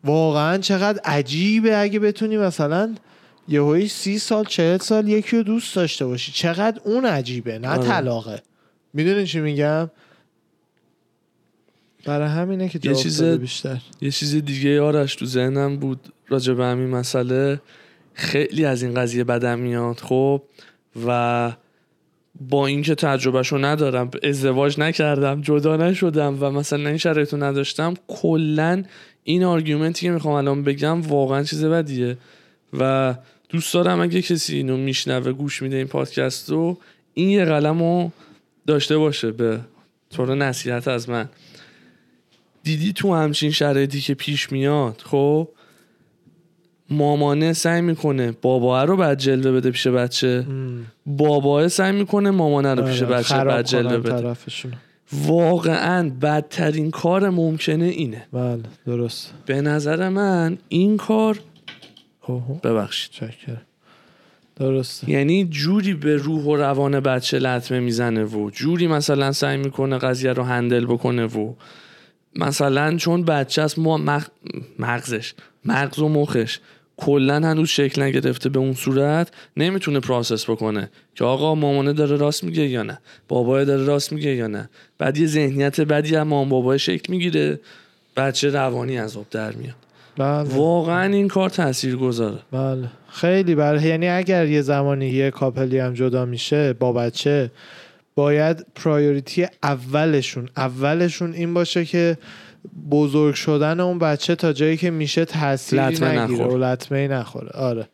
واقعا چقدر عجیبه اگه بتونی مثلا یهویی سی سال چهل سال یکی رو دوست داشته باشی. چقدر اون عجیبه نه آره. طلاقه. می‌دونی چی میگم؟ برای همینه که یه چیز- بیشتر. یه چیز دیگه آرش تو ذهنم بود راجع به همین مسئله. خیلی از این قضیه بدم میاد خب و با اینکه تجربهشو ندارم ازدواج نکردم جدا نشدم و مثلا این شرایطو نداشتم کلا این آرگومنتی که می‌خوام الان بگم واقعا چیز بدیه. و دوست دارم اگه کسی اینو میشنوه گوش میده این پادکست رو این یه قلم رو داشته باشه به طور نصیحت از من. دیدی تو همچین شرایطی که پیش میاد خب؟ مامانه سعی می‌کنه باباه رو بعد جلوه بده پیش بچه. باباه سعی می‌کنه مامانه رو پیش آره، بچه بعد جلوه بده. طرفشون. واقعا بدترین کار ممکنه اینه. بله درست. به نظر من این کار ببخشید. چکر درسته یعنی جوری به روح و روان بچه لطمه می‌زنه و جوری مثلا سعی می‌کنه قضیه رو handle بکنه و مثلا چون بچه است مغ... مغزش مغز و مخش کلا هنوز شکل نگرفته به اون صورت نمی‌تونه process بکنه که آقا مامانه داره راست میگه یا نه بابای داره راست میگه یا نه. بعد یه ذهنیت بدی هم مام بابای شکل می‌گیره بچه روانی از آب در میاد. بله. واقعا این کار تاثیر گذاره بله. خیلی برای یعنی اگر یه زمانی یه couple ی هم جدا میشه با بچه باید priority اولشون. اولشون این باشه که بزرگ شدن اون بچه تا جایی که میشه تاثیری نگیره نخور. و لطمه نخوره. آره.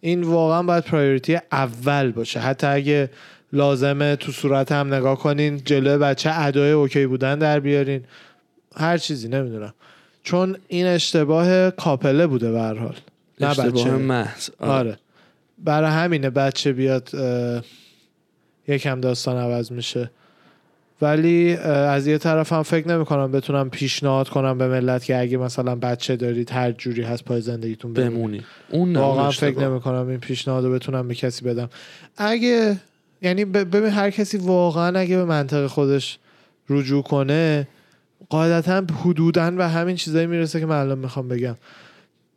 این واقعا باید priority اول باشه. حتی اگه لازمه تو صورت هم نگاه کنین جلوی بچه ادای okay بودن در بیارین. هر چیزی نمی‌دونم. چون این اشتباه کاپله بوده به حال. نه اشتباه بچه. محض. آره. برای همینه بچه بیاد یکم داستان عوض میشه. ولی از یه طرف هم فکر نمی کنم بتونم پیشنهاد کنم به ملت که اگه مثلا بچه دارید هر جوری هست پای زندگیتون بمونید. بمونی اون واقعا. فکر نمی کنم این پیشنهاد رو بتونم به کسی بدم. اگه یعنی ببین هر کسی واقعا اگه به منطق خودش رجوع کنه قاعدتا حدودا و همین چیزایی می‌رسه که من الان می‌خوام بگم.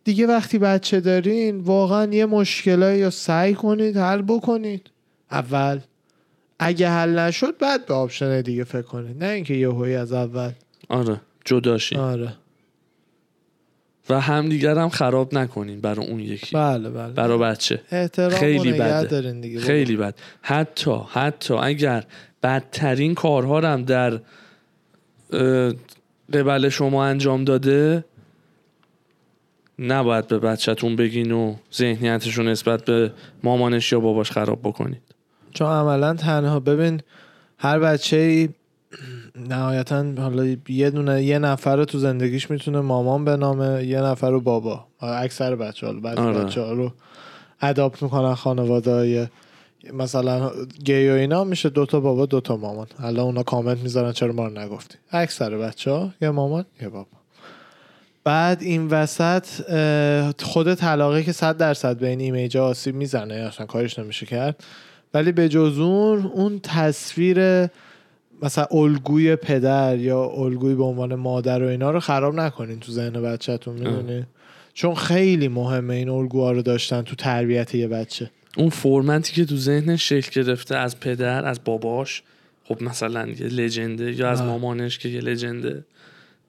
دیگه وقتی بچه دارین واقعا یه مشکلایی یا سعی کنید حل بکنید. اول. اگه حل نشد بعد به آپشن دیگه فکر کنید نه اینکه یه از اول. آره جداشی. آره. و همدیگر هم خراب نکنین برای اون یکی. بله بله. برای بچه. احترام خیلی بده. دارین دیگه. خیلی بد. حتی حتی اگر بدترین کارها رو هم در قبل شما انجام داده نباید به بچهتون بگین و ذهنیتشون نسبت به مامانش یا باباش خراب بکنید. چون عملا تنها ببین هر بچه ای نهایتا حالا یه دونه یه نفر رو تو زندگیش می‌تونه مامان بنامه یه نفر رو بابا. اکثر بچه ها بعضی آره. بچه ها رو اداپت می‌کنن خانواده های مثلا گی و اینا میشه دوتا بابا دوتا مامان. الان اونا کامنت می‌ذارن چرا ما رو نگفتی. اکثر بچه ها یه مامان یه بابا. بعد این وسط خود طلاقه که صد درصد به این ایمیج آسیب می‌زنه اصلا کارش نمیشه کرد. ولی به جز اون اون تصویر مثلا الگوی پدر یا الگوی به عنوان مادر و اینا رو خراب نکنین تو ذهن بچهتون می‌دونی؟ چون خیلی مهمه این الگوها رو داشتن تو تربیت یه بچه. اون فرمتی که تو ذهنش شکل گرفته از پدر از باباش خب مثلا یه لجنده یا از آه. مامانش که یه لجنده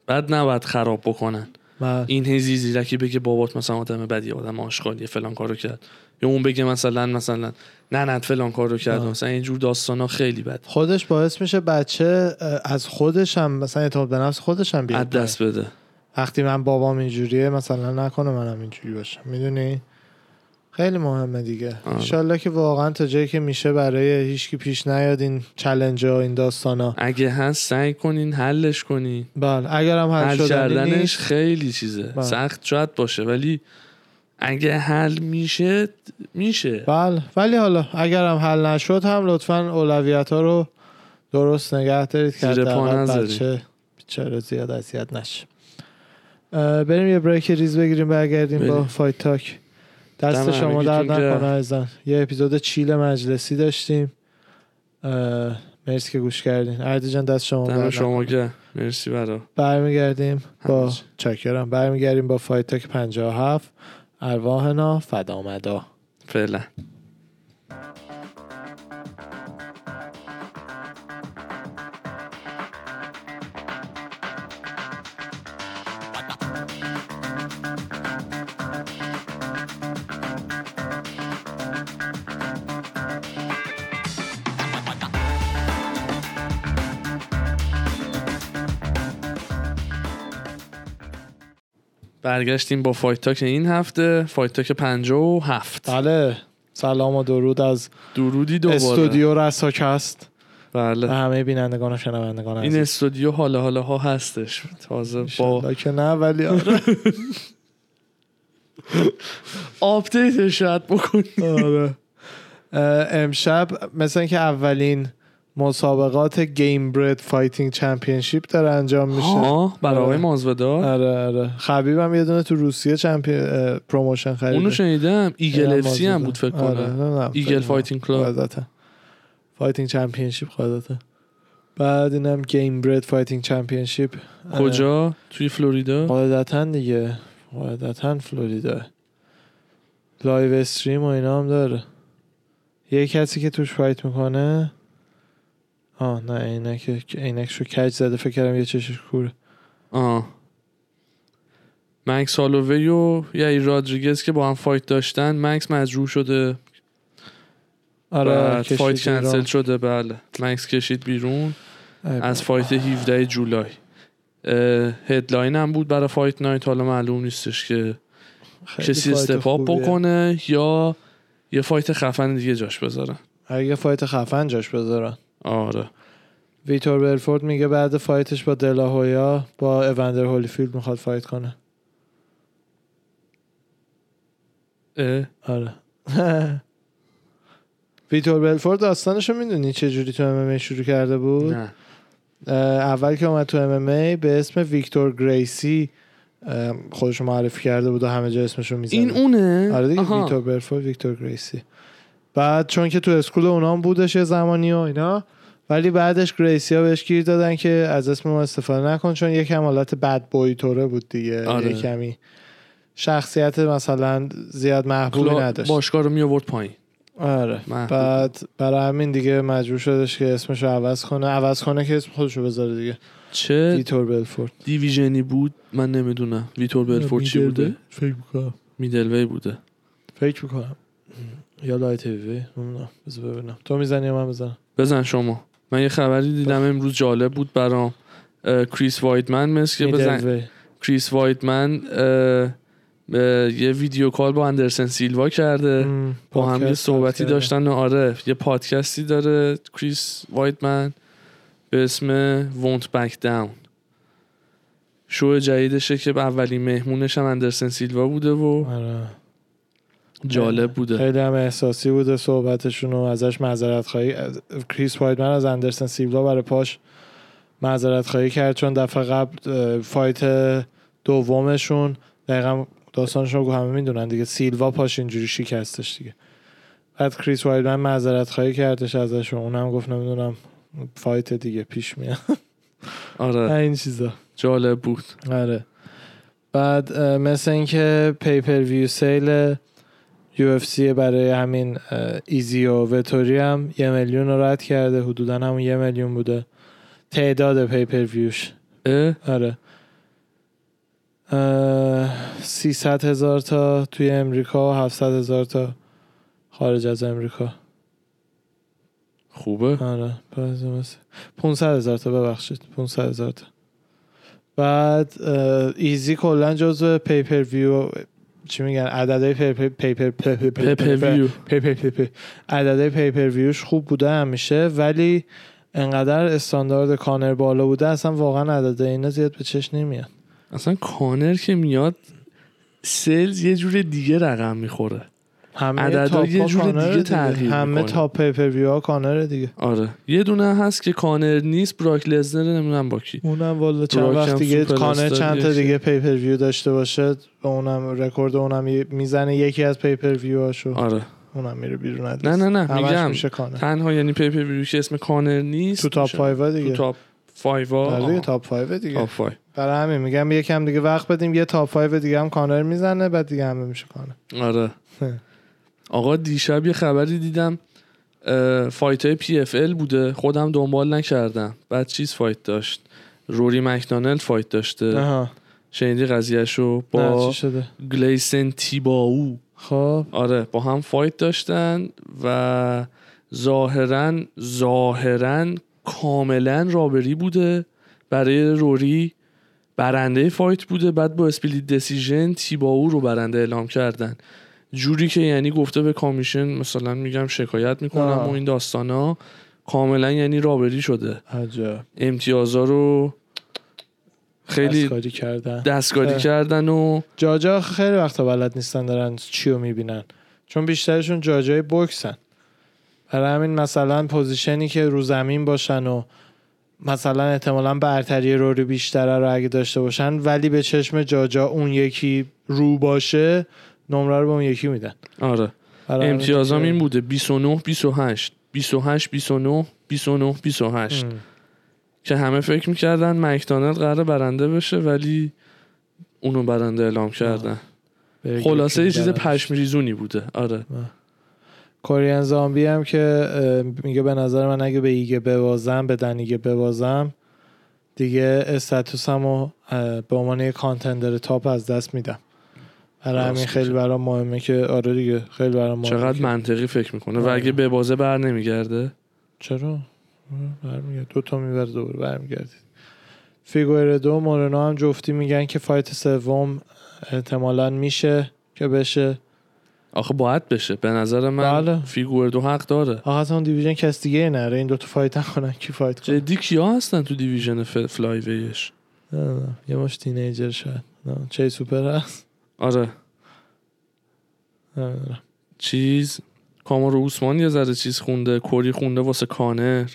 بعد نباید خراب بکنن. من این هیزی زیرکی بگه بابات مثلا آدم بدی آدم آشغالی فلان کارو کرد. یا اون بگه مثلا مثلا نه نه فلان کارو کرد آه. مثلا اینجور داستان ها خیلی بد. خودش باعث میشه بچه از خودش هم مثلا اعتماد به نفس خودش هم بیاد دست بده. وقتی من بابام اینجوریه مثلا نکنه منم اینجوری باشم می‌دونی؟ خیلی مهمه دیگه. آره. انشالله که واقعا تا جایی که میشه برای هیچکی پیش نیاد این چلنج ها این داستان ها اگه هست سعی کنین حلش کنین. بله اگرم حل, حل کردنش نیست. خیلی چیزه. بله. سخت شاید باشه ولی اگه حل میشه میشه. بله. ولی حالا اگرم حل نشد هم لطفا اولویت ها رو درست نگه دارید که. بچه چرا زیاد اذیت نشه. بریم یه break ریز بگیریم برگردیم با بریم. Fight Talk. دست شما درد. نکنه عزیزم یه اپیزود chill مجلسی داشتیم. مرسی که گوش کردین. اردی جان دست شما درد شما. گرم. مرسی برا برمیگردیم با. چاکرم. برمیگردیم با Fight Talk 57 ارواحنا فدامدا. فعلا. برگشتیم با Fight Talk این هفته. Fight Talk 57 بله. سلام و درود از درودی دوباره. استودیو رساکست. بله. به همه بینندگان و شنوندگان این. استودیو حالا حالا ها هستش. تازه با که نه ولی آره. update شاید بکنیم. آره. امشب مثل اینکه اولین مسابقات Gamebred Fighting Championship داره انجام میشه. برای آقای آره. ماسویدال آره آره. خبیبم یه دونه تو روسیه champion promotion خریده. اونو شنیدم. Eagle FC هم بود فکر آره، کنم. Eagle Fighting Club Fighting Championship قاعدتا بعد اینم Gamebred Fighting Championship کجا؟ توی فلوریدا؟ قاعدتا دیگه. قاعدتا فلوریدا. live stream و اینا هم داره. یه کسی که توش fight می‌کنه؟ آه نه عینک عینکشو کج زده فکر کردم یه چشش کوره. آه. مکس هالووی و یائیر رادریگز که با هم fight داشتن مکس مجروح شده. آره fight. کنسل شده بله. مکس کشید بیرون از fight 17 July. headline هم بود برای Fight Night حالا معلوم نیستش که کسی step up. بکنه یا یه fight خفن دیگه جاش بذارن. اگه fight خفن جاش بذارن. آره. ویتور بلفورد میگه بعد fight ش با دلاهویا با اوندر هولیفیلد می‌خواد fight کنه. اه، آره. ویتور بلفورد داستانشو می‌دونی چه جوری تو MMA شروع کرده بود؟ نه. اول که اومد تو MMA به اسم ویکتور گریسی اه، خودشو معرفی کرده بود و همه جا اسمشو می‌زنه این اونه؟ آره دیگه آها. ویکتور بلفورد ویکتور گریسی. بعد چون که تو school اونام بودش یه زمانی و اینا ولی بعدش گریسی ها بهش گیر دادن که از اسم ما استفاده نکن چون یکم حالت bad boy طوره بود دیگه. آره. یه کمی شخصیت مثلا زیاد محبوبی کلا- نداشت. باشگاه رو می آورد پایین. آره. محبوب. بعد برای همین دیگه مجبور شدش که اسمش رو عوض کنه. عوض کنه که اسم خودشو بذاره دیگه. چه ویتور بلفورد. division ی بود؟ من نمی‌دونم. ویتور بلفورد چی بوده؟ فکر می‌کنم. middleweight بوده. فکر می‌کنم. یا lightweight نمی‌دونم. بذار ببینم. تو می‌زنی یا من بزنم؟ بزن شما. من یه خبری دیدم امروز جالب بود برام. کریس وایتمن مثل که بزن. کریس وایتمن یه video call با اندرسن سیلوا کرده. ام، با هم یه صحبتی. داشتن آره یه پادکستی داره کریس وایتمن به اسم Won't Back Down شو جدیدشه که اولین مهمونش هم اندرسن سیلوا بوده و آره. جالب بوده. خیلی هم احساسی بوده صحبتشون و ازش معذرت خواهی کریس وایدمن از اندرسن سیلوا برای پاش معذرت خواهی کرد چون دفعه قبل فایت دومشون دقیقا داستانشون رو همه می‌دونن دیگه. سیلوا پاش اینجوری شکستش دیگه. بعد کریس وایدمن معذرت خواهی کردش ازشون. اونم گفت نمی‌دونم fight دیگه پیش میاد. آره. این چیزا. جالب بود. آره. بعد مثل اینکه pay-per-view sale UFC برای همین ایزی و وتوری هم یه میلیون رو رد کرده. حدودا همون یه میلیون بوده. تعداد pay-per-view ش اه؟ آره. سیصد هزار تا توی امریکا و هفتصد هزار تا خارج از امریکا. خوبه. آره 500 هزار تا ببخشید. 500 هزار تا. بعد ایزی کلا جزو پیپر ویو چی میگن؟ عددهای pay-per pay-per pay-per عددهای pay-per-view ش خوب بوده همیشه ولی انقدر استاندارد کانر بالا بوده اصلا واقعا عدد اینا زیاد به چش نمیاد. اصلا کانر که میاد sales یه جور دیگه رقم می‌خوره. همه top یه جور دیگه تغییر همه می‌کنه. top pay-per-view ها کانره دیگه. آره. یه دونه هست که کانر نیست براک لزنر نمی‌دونم با کی. اونم والا چند وقت دیگه کانر چند تا. دیگه pay-per-view داشته باشه به اونم رکورد اونم می‌زنه یکی از pay-per-view هاشو. آره. اونم میره بیرون نه نه نه میگم. میشه کانر. تنها یعنی pay-per-view که اسم کانر نیست. تو top میشه. 5 دیگه. تو top 5 آره دیگه top 5 دیگه. top 5 برای همین میگم یکم دیگه وقت بدیم یه top 5 دیگه هم کانر می‌زنه بعد دیگه همه میشه کانر. آره. آقا دیشب یه خبری دیدم fight های PFL بوده. خودم دنبال نکردم. بعد چیز fight داشت؟ روری مکدانلد fight داشته. آها. شنیدی قضیهشو؟ با گلیسن تیباو. خب. آره با هم fight داشتن و ظاهرا ظاهرا کاملا robbery بوده. برای روری برنده fight بوده. بعد با split decision تیباو رو برنده اعلام کردن. جوری که یعنی گفته به commission مثلا میگم شکایت می‌کنم آه. و این داستانا کاملا یعنی robbery شده. عجب. امتیازا رو خیلی دستکاری کردن. دستکاری. کردن و جاجا خیلی وقتا بلد نیستن دارن چی رو می‌بینن. چون بیشترشون جاجای بوکسن. برای همین مثلا پوزیشنی که رو زمین باشن و مثلا احتمالا برتری روری بیشتره رو اگه داشته باشن ولی به چشم جاجا اون یکی رو باشه نمره رو به اون یکی میدن. آره. همین امتیازام این بوده. 29 28 28 29 29 28 ام. که همه فکر می‌کردن مکدانل قرار برنده بشه ولی اونو برنده اعلام کردن. خلاصه یه چیز برنده پشم ریزونی بوده. آره. کورین زامبی هم که میگه به نظر من اگه به ایگه ببازم به دن ایگه ببازم دیگه status م رو اه، به عنوان یه contender top از دست میدم. برای راست همین خیلی. برام مهمه که آره دیگه خیلی برام مهمه چقدر منطقی فکر می‌کنه؟ و آره. اگه ببازه بر نمیگرده؟ چرا؟ برمیگرد. دو تا می‌بره دوباره برمیگردید فیگور دو مورنو هم جفتی میگن که fight سوم احتمالا میشه که بشه. آخه باید بشه. به نظر من بله. فیگور دو حق داره. آخه اصلا اون دیویژن کس دیگه نره این دوتا فایت نکنن کی فایت کنه؟ جدی کیا هستن تو دیویژن ف... فلای ویش؟ نمی‌دونم. یه مش تینیجر شاید. نه، چه سوپر هست؟ آره. نمی‌دونم. چیز. کامارو اوسمان یه ذره چیز خونده کوری خونده واسه کانر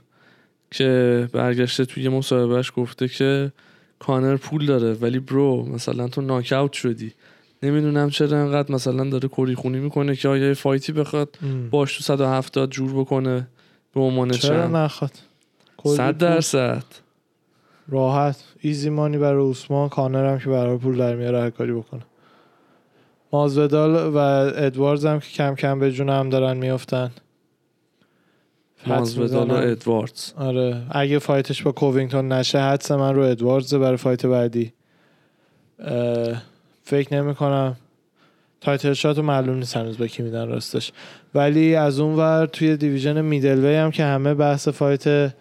که برگشته توی یه مصاحبهش گفته که کانر پول داره ولی برو مثلا تو ناکاوت شدی. نمی‌دونم چرا انقدر مثلا داره کوری خونی می‌کنه که آیا یه fight ی بخواد. باش تو 170 جور بکنه به عنوان چرا نخواد؟ کلی صد پول. درصد. راحت. easy money برای اوسمان کانر هم که برای پول در میاره هر کاری بکنه. مازودال و ادواردز هم که کم کم به جون هم دارن میافتن. مازودال و ادواردز. آره. اگه fight ش با کووینگتون نشه حدس من رو ادواردز برای fight بعدی. فکر نمی کنم. title shot رو معلوم نیست هنوز به کی میدن راستش. ولی از اون ور توی division middleweight هم که همه بحث fight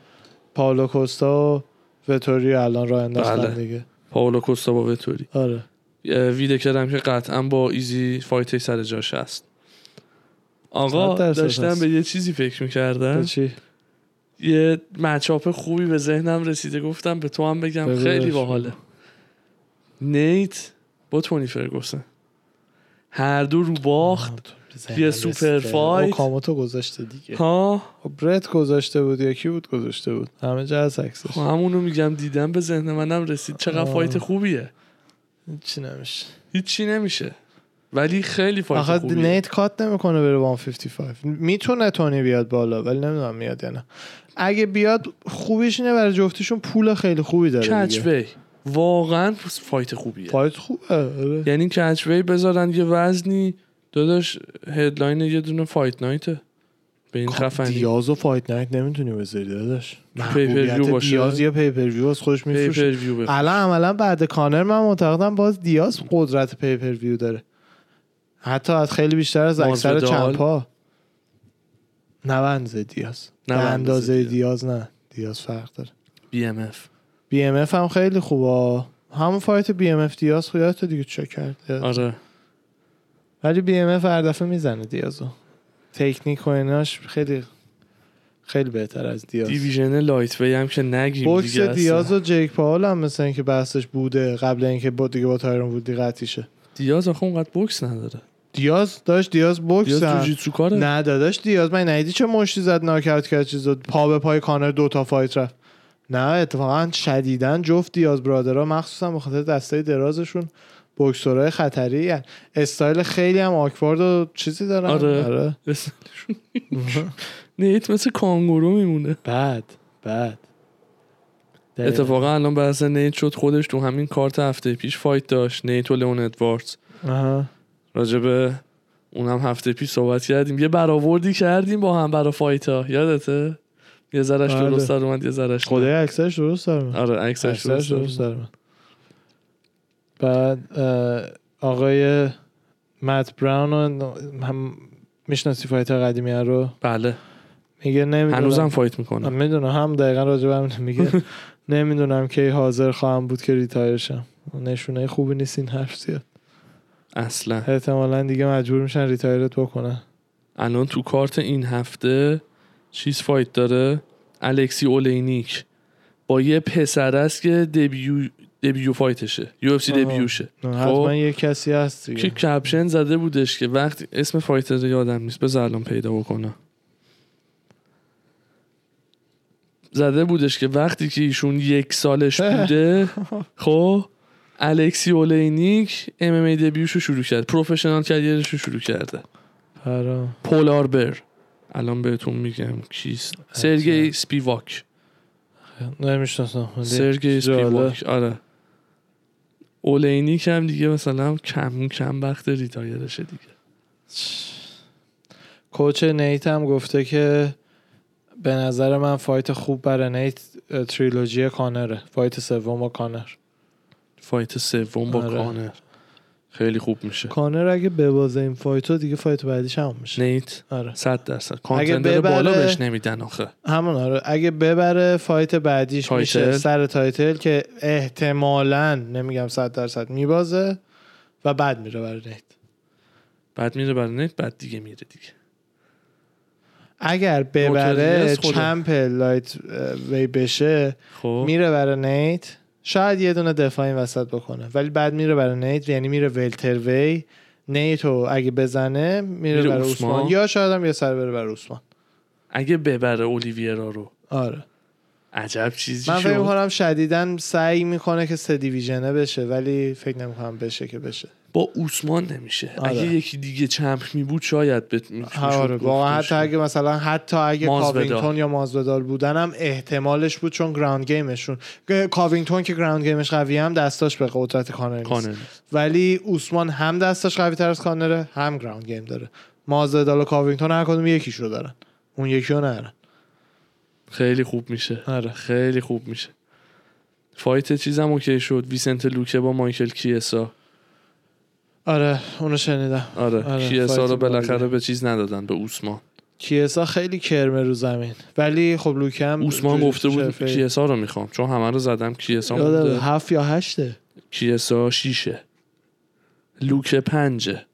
پاولو کوستا و وتوری الان راه انداختن بله. دیگه. پاولو کوستا با وتوری آره. ویدکر هم که قطعا با ایزی fight سر جاش هست. آقا داشتم. به یه چیزی فکر می‌کردم. چی؟ یه matchup خوبی به ذهنم رسیده. گفتم به تو هم بگم. خیلی. باحاله. نیت با تونی فرگوسن. هر دو رو باخت. یه super fight. اوکاموتو گذاشته دیگه. ها؟ خب برت گذاشته بود یا کی بود؟ گذاشته بود. همه جا از عکسش. خب همونو میگم. دیدم به ذهن منم رسید. چقدر آه. fight خوبیه. چی نمیشه. هیچی نمیشه. ولی خیلی fight خوبیه. نیت cut نمی‌کنه بره 155 می‌تونه تونی بیاد بالا ولی نمی‌دونم میاد یا نه. اگه بیاد خوبیش اینه برای جفتیشون پول خیلی خوبی داره catch دیگه. weight واقعا fight خوبیه. fight خوبه آره. یعنی catch weight بذارن یه وزنی. داداش headline یه دونه fight night ه. به این خب خفنی. دیاز و fight night نمی‌تونی بذاری داداش. pay-per-view محبوبیت باشه. دیاز یا pay-per-view از خودش میفروشه. الان عملا بعد کانر من معتقدم باز دیاز قدرت pay-per-view داره. حتی از خیلی بیشتر از اکثر. champ ا. بنزه دیاز. نه به اندازه دیاز. نه. دیاز فرق داره. بی ام اف بی ام اف هم خیلی خوبه. همون fight BMF دیاز خودت دیگه چه کرد آره. ولی BMF هر دفعه می‌زنه دیازو. تکنیک و ایناش خیلی خیلی بهتر از دیاز. division lightweight هم که نگیم بوکس دیگه. دیاز و جیک پاول هم مثل اینکه بحثش بوده قبل اینکه با دیگه با تایرون وودی قطعی شه دیاز آخه اونقدر بوکس نداره. دیاز داشت دیاز بوکس دیاز هم. جوجیتسو کاره. نه داداش دیاز من ندیدی چه مشتی زد ناکاوت کرد چیز پا به پای کانر دو تا fight رفت. نه اتفاقا شدیدن جفت دیاز برادرها مخصوصا به خاطر دستای درازشون. بوکسورای خطری هن. استایل خیلی هم awkward و چیزی دارن آره. نیت مثل کانگورو میمونه بد بد اتفاقا الان بحث نیت شد خودش تو همین کارت هفته پیش فایت داشت نیت و لئون ادواردز آها. راجبه اونم هفته پیش صحبت کردیم یه برآوردی کردیم با هم برا فایت ها یادته یه ذرش بله. درست در اومد یه نه. خدای اکسرش درست من. آره عکسش درست در درست اومد. داره من. بعد آقای مت براون هم می‌شناسی fighter قدیمی رو؟ بله. میگه نمی‌دونم هنوزم fight می‌کنه. می‌دونم. هم دقیقا راجع به همین میگه. نمی‌دونم کی حاضر خواهم بود که retire شم. نشونه خوبی نیست این حرف زیاد. اصلا. احتمالا دیگه مجبور میشن retire ت بکنن. الان تو کارت این هفته چیز fight داره؟ الکسی اولینیک. با یه پسر است که debut debut fight شه. UFC. debut شه حتما یه کسی هست که caption زده بودش که وقتی اسم fighter یادم نیست. بذار الان پیدا بکنم. زده بودش که وقتی که ایشون یک سالش بوده خب الکسی اولینیک MMA debut شو شروع کرد. professional career ش رو شروع کرده. آره. پول آربر الان بهتون میگم کیست. سرگی سپیواک. نمی‌شناسم. سرگی. سپیواک. آره. اولینیک هم دیگه مثلا کم کم وقت retire شه دیگه. coach نیت هم گفته که به نظر من fight خوب برای نیت تریلوژی کانره. fight سوم با کانر. fight سوم با آره. کانر. خیلی خوب میشه. کانر اگه ببازه این fight و دیگه fight بعدیش هم میشه. نیت. آره. 100 درصد. contender ببره- بالا بهش نمیدن آخه. همون آره. اگه ببره fight بعدیش title. میشه سر title که احتمالا نمیگم 100 درصد میبازه و بعد میره برای نیت. بعد میره برای نیت بعد دیگه میره دیگه. اگر ببره. champ lightweight بشه خب. میره برای نیت. شاید یه دونه دفاع این وسط بکنه. ولی بعد میره برای نیت یعنی میره welterweight نیتو اگه بزنه میره, میره برای عثمان. عثمان. یا شاید هم یه سر بره برای عثمان. اگه ببره اولیویرا رو. آره. عجب چیزی من فکر می‌کنم شدیدا سعی می‌کنه که سه division ه بشه ولی فکر نمی‌کنم بشه که بشه. با اوسمان نمیشه. آره. اگه یکی دیگه champ می بود شاید بت... آره واقعا. حتی اگه مثلا حتی اگه. کاوینگتون یا مازودال بودن هم احتمالش بود چون ground game شون کاوینگتون که ground game ش قوی هم دستاش به قدرت کانر. ولی اوسمان هم دستش قوی تر از کانره هم ground game داره. مازدال و کاوینگتون هر کدوم یکیش رو دارن. اون یکی رو ندارن. خیلی خوب میشه. آره. خیلی خوب میشه. fight چیزم OK شد. ویسنت لوکه با مایکل کیسا. آره اونو شنیدم. آره, آره، کیسا رو بالاخره. به چیز ندادن به اوسمان کیسا خیلی کرمه رو زمین. ولی خب لوکه هم اوسمان گفته بود شرفه. کیسا رو می‌خوام چون همه رو زدم کیسا مونده. هفت یا هشته. کیسا شیشه. لوکه پنجه.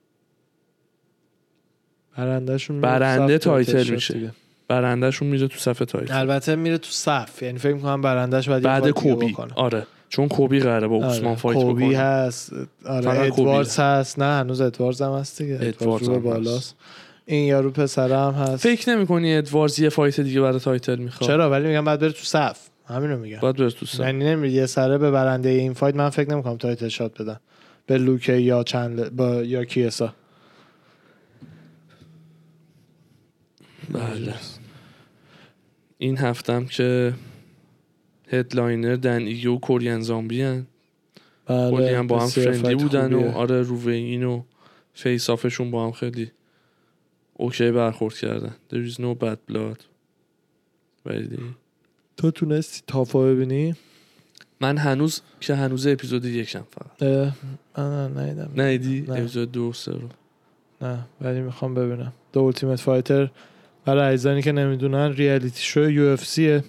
برندهشون برنده title میشه. برندهشون میره تو صف title. البته میره تو صف یعنی فکر می‌کنم یه بعد دیگه کوبی. آره. چون کوبی قراره با آره. اوسمان fight کوبی بکنه. هست. آره ادواردز هست. نه هنوز ادواردز هم هست دیگه. ادواردز ادواردز رو بالاست. این یارو پسره هم هست. فکر نمی کنی ادوارز یه fight دیگه برای title می‌خواد؟ چرا؟ ولی میگم بعد بره تو صف. همینو میگم. باید بره تو صف. یعنی نمیره یه سره به برنده این fight من فکر نمی‌کنم title shot بدن. به لوکه یا چند با یا کیسا. بله. این هفتم که headliner دن ایگه و Korean Zombie هن. کلی بله هم با هم friendly fight بودن و. آره رو weigh-in و face-off شون با هم خیلی OK برخورد کردن. There is no bad blood. ولی تو تونستی TUF ا ببینی؟ من هنوز که هنوز اپیزود یکم فقط. من ندیدم. ندیدی نه. اپیزود دو سه رو. نه ولی می‌خوام ببینم. The Ultimate Fighter برای عزیزانی که نمی‌دونن reality show UFC ه.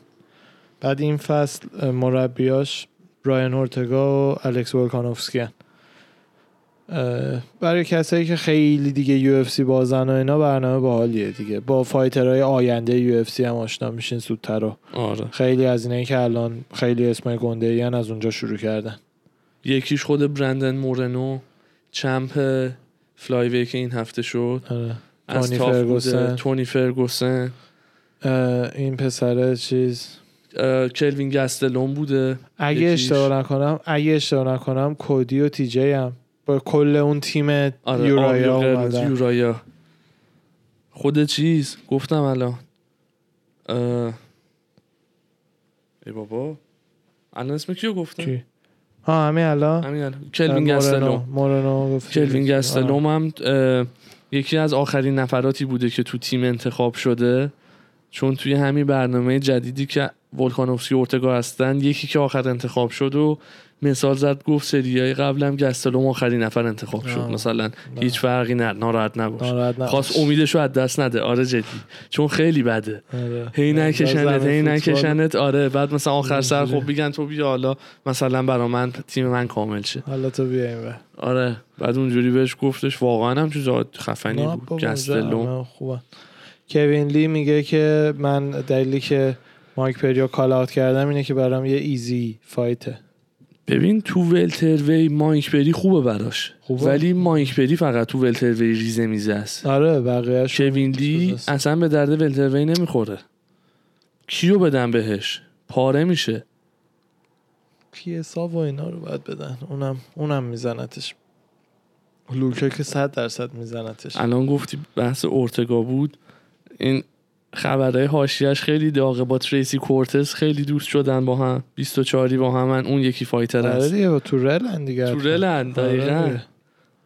بعد این فصل مربیاش برایان اورتگا و الکس ولکانوفسکی هن. برای کسایی که خیلی دیگه UFC بازن و اینا برنامه باحالیه دیگه با fighter های آینده UFC هم آشنا میشین زودتر و آره خیلی از اینایی که الان خیلی اسمای گنده ای از اونجا شروع کردن یکیش خود برندن مورنو champ flyweight که این هفته شد آره. از تونی. فرگوسن. تونی فرگوسن این پسره چیز کلوین گستلوم بوده. اگه. اشتباه نکنم اگه اشتباه نکنم کودی و تی جی هم با کل اون تیم آره یورایا اومدن. یورایا. خود چیز؟ گفتم الان. اه، ای بابا. الان اسم کیو گفتم؟ کی؟ ها همین الان؟ همین الان. کلوین گستلون. مورنو. کلوین. گستلوم هم اه، یکی از آخرین نفراتی بوده که تو تیم انتخاب شده. چون توی همین برنامه جدیدی که ولکانوفسکی اورتگا هستن یکی که آخر انتخاب شد و مثال زد گفت سریای قبلم گستلوم آخرین نفر انتخاب شد. آه. مثلا هیچ فرقی نه ناراحت نباش. ناراحت نباش. خواست امیدش رو از دست نده. آره جدی. چون خیلی بده. آره. هی نکشنت زمین هی نکشنت آره. بعد مثلا آخر سر. خب بگن تو بیا حالا مثلا برا من تیم من کامل شه. حالا تو بیا این. آره. بعد اونجوری بهش گفتش. واقعا هم چیز خفنی بود. گستلوم. کوین لی میگه که من دلیلی که مایک پری و call out کردم اینه که برام یه easy fight ه. ببین تو welterweight مایک پری خوبه براش. خوبه. ولی مایک پری فقط تو welterweight ریزه میزه است. آره بقیهش کوین لی اصلا به درد welterweight نمی‌خوره. کیو بدن بهش؟ پاره میشه. پی حساب و اینا رو باید بدن. اونم اونم میزنتش. لوکه که صد درصد میزنتش. الان گفتی بحث اورتگا بود. این خبرهای حاشیهش خیلی داغه. با تریسی کورتز خیلی دوست شدن با هم. 24 با هم اون یکی fighter آره است. دیگه با تو رلن دیگه تو رلن آره دقیقا. دیگه.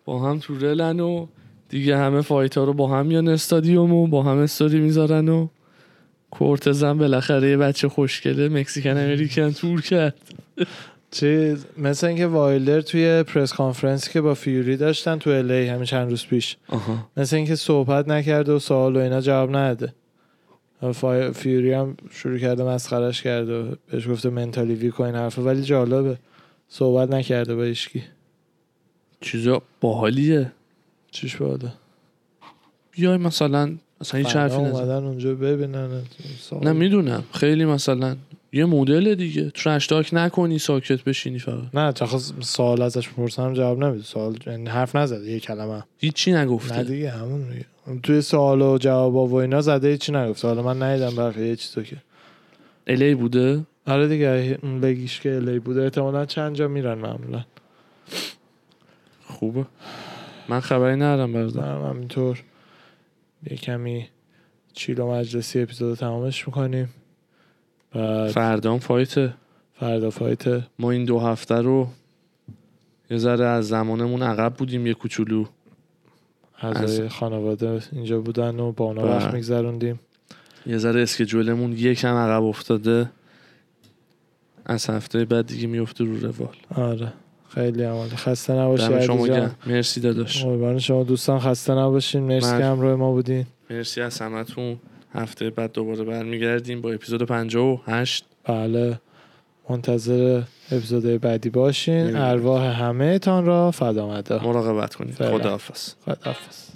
با هم تو رلن و دیگه همه fighter رو با هم میان استادیوم و با هم استوری می‌ذارن و کورتز هم بالاخره یه بچه خوشگله Mexican American تور کرد. چیز مثل اینکه وایلدر توی press conference که با فیوری داشتن تو LA همین چند روز پیش. آها. مثل اینکه صحبت نکرده و سوال و اینا جواب نداده. فا- فیوری هم شروع کرده مسخرش کرده و بهش گفته mentally weak و این حرفا ولی جالبه. صحبت نکرده با هیشکی چیزا باحالیه. چیش باده بیای مثلا مثلا هیچ حرفی نزن. اومدن اونجا ببینن. نه می‌دونم. خیلی مثلا یه مدل دیگه. ترش تاک نکنی ساکت بشینی فقط. نه چخ سوال ازش پرسنم جواب نمیده. سوال یعنی حرف نزده یه کلمه. هیچی نه نگفته دیگه همون دیگه. توی سوال و جواب و اینا زده چی نگفت حالا من ندیدم بقیه چیزو که. الی بوده؟ آره دیگه بگیش که الی بوده احتمالا چند جا میرن معمولا. خوبه. من خبری ندارم برزن هم همینطور. یه کمی چیل و مجلسی اپیزود تمامش می‌کنیم. بعد فردام فایته فردا فایت. ما این دو هفته رو یه ذره از زمانمون عقب بودیم یه کوچولو. اعضای خانواده اینجا بودن و با اونا بله. وقت میگذروندیم. یه ذره اسکجولمون یکم عقب افتاده. از هفته بعد دیگه میفته رو روال. آره. خیلی عمالی. خسته نباشی شما جان. مرسی داداش. قربان شما دوستان خسته نباشین. مرسی من- که همراه ما بودین. مرسی از همتون. هفته بعد دوباره برمیگردیم با اپیزود 58 بله. منتظر اپیزود بعدی باشین. ارواح همه تان را فدا مدار مراقبت کنید. خداحافظ. خداحافظ.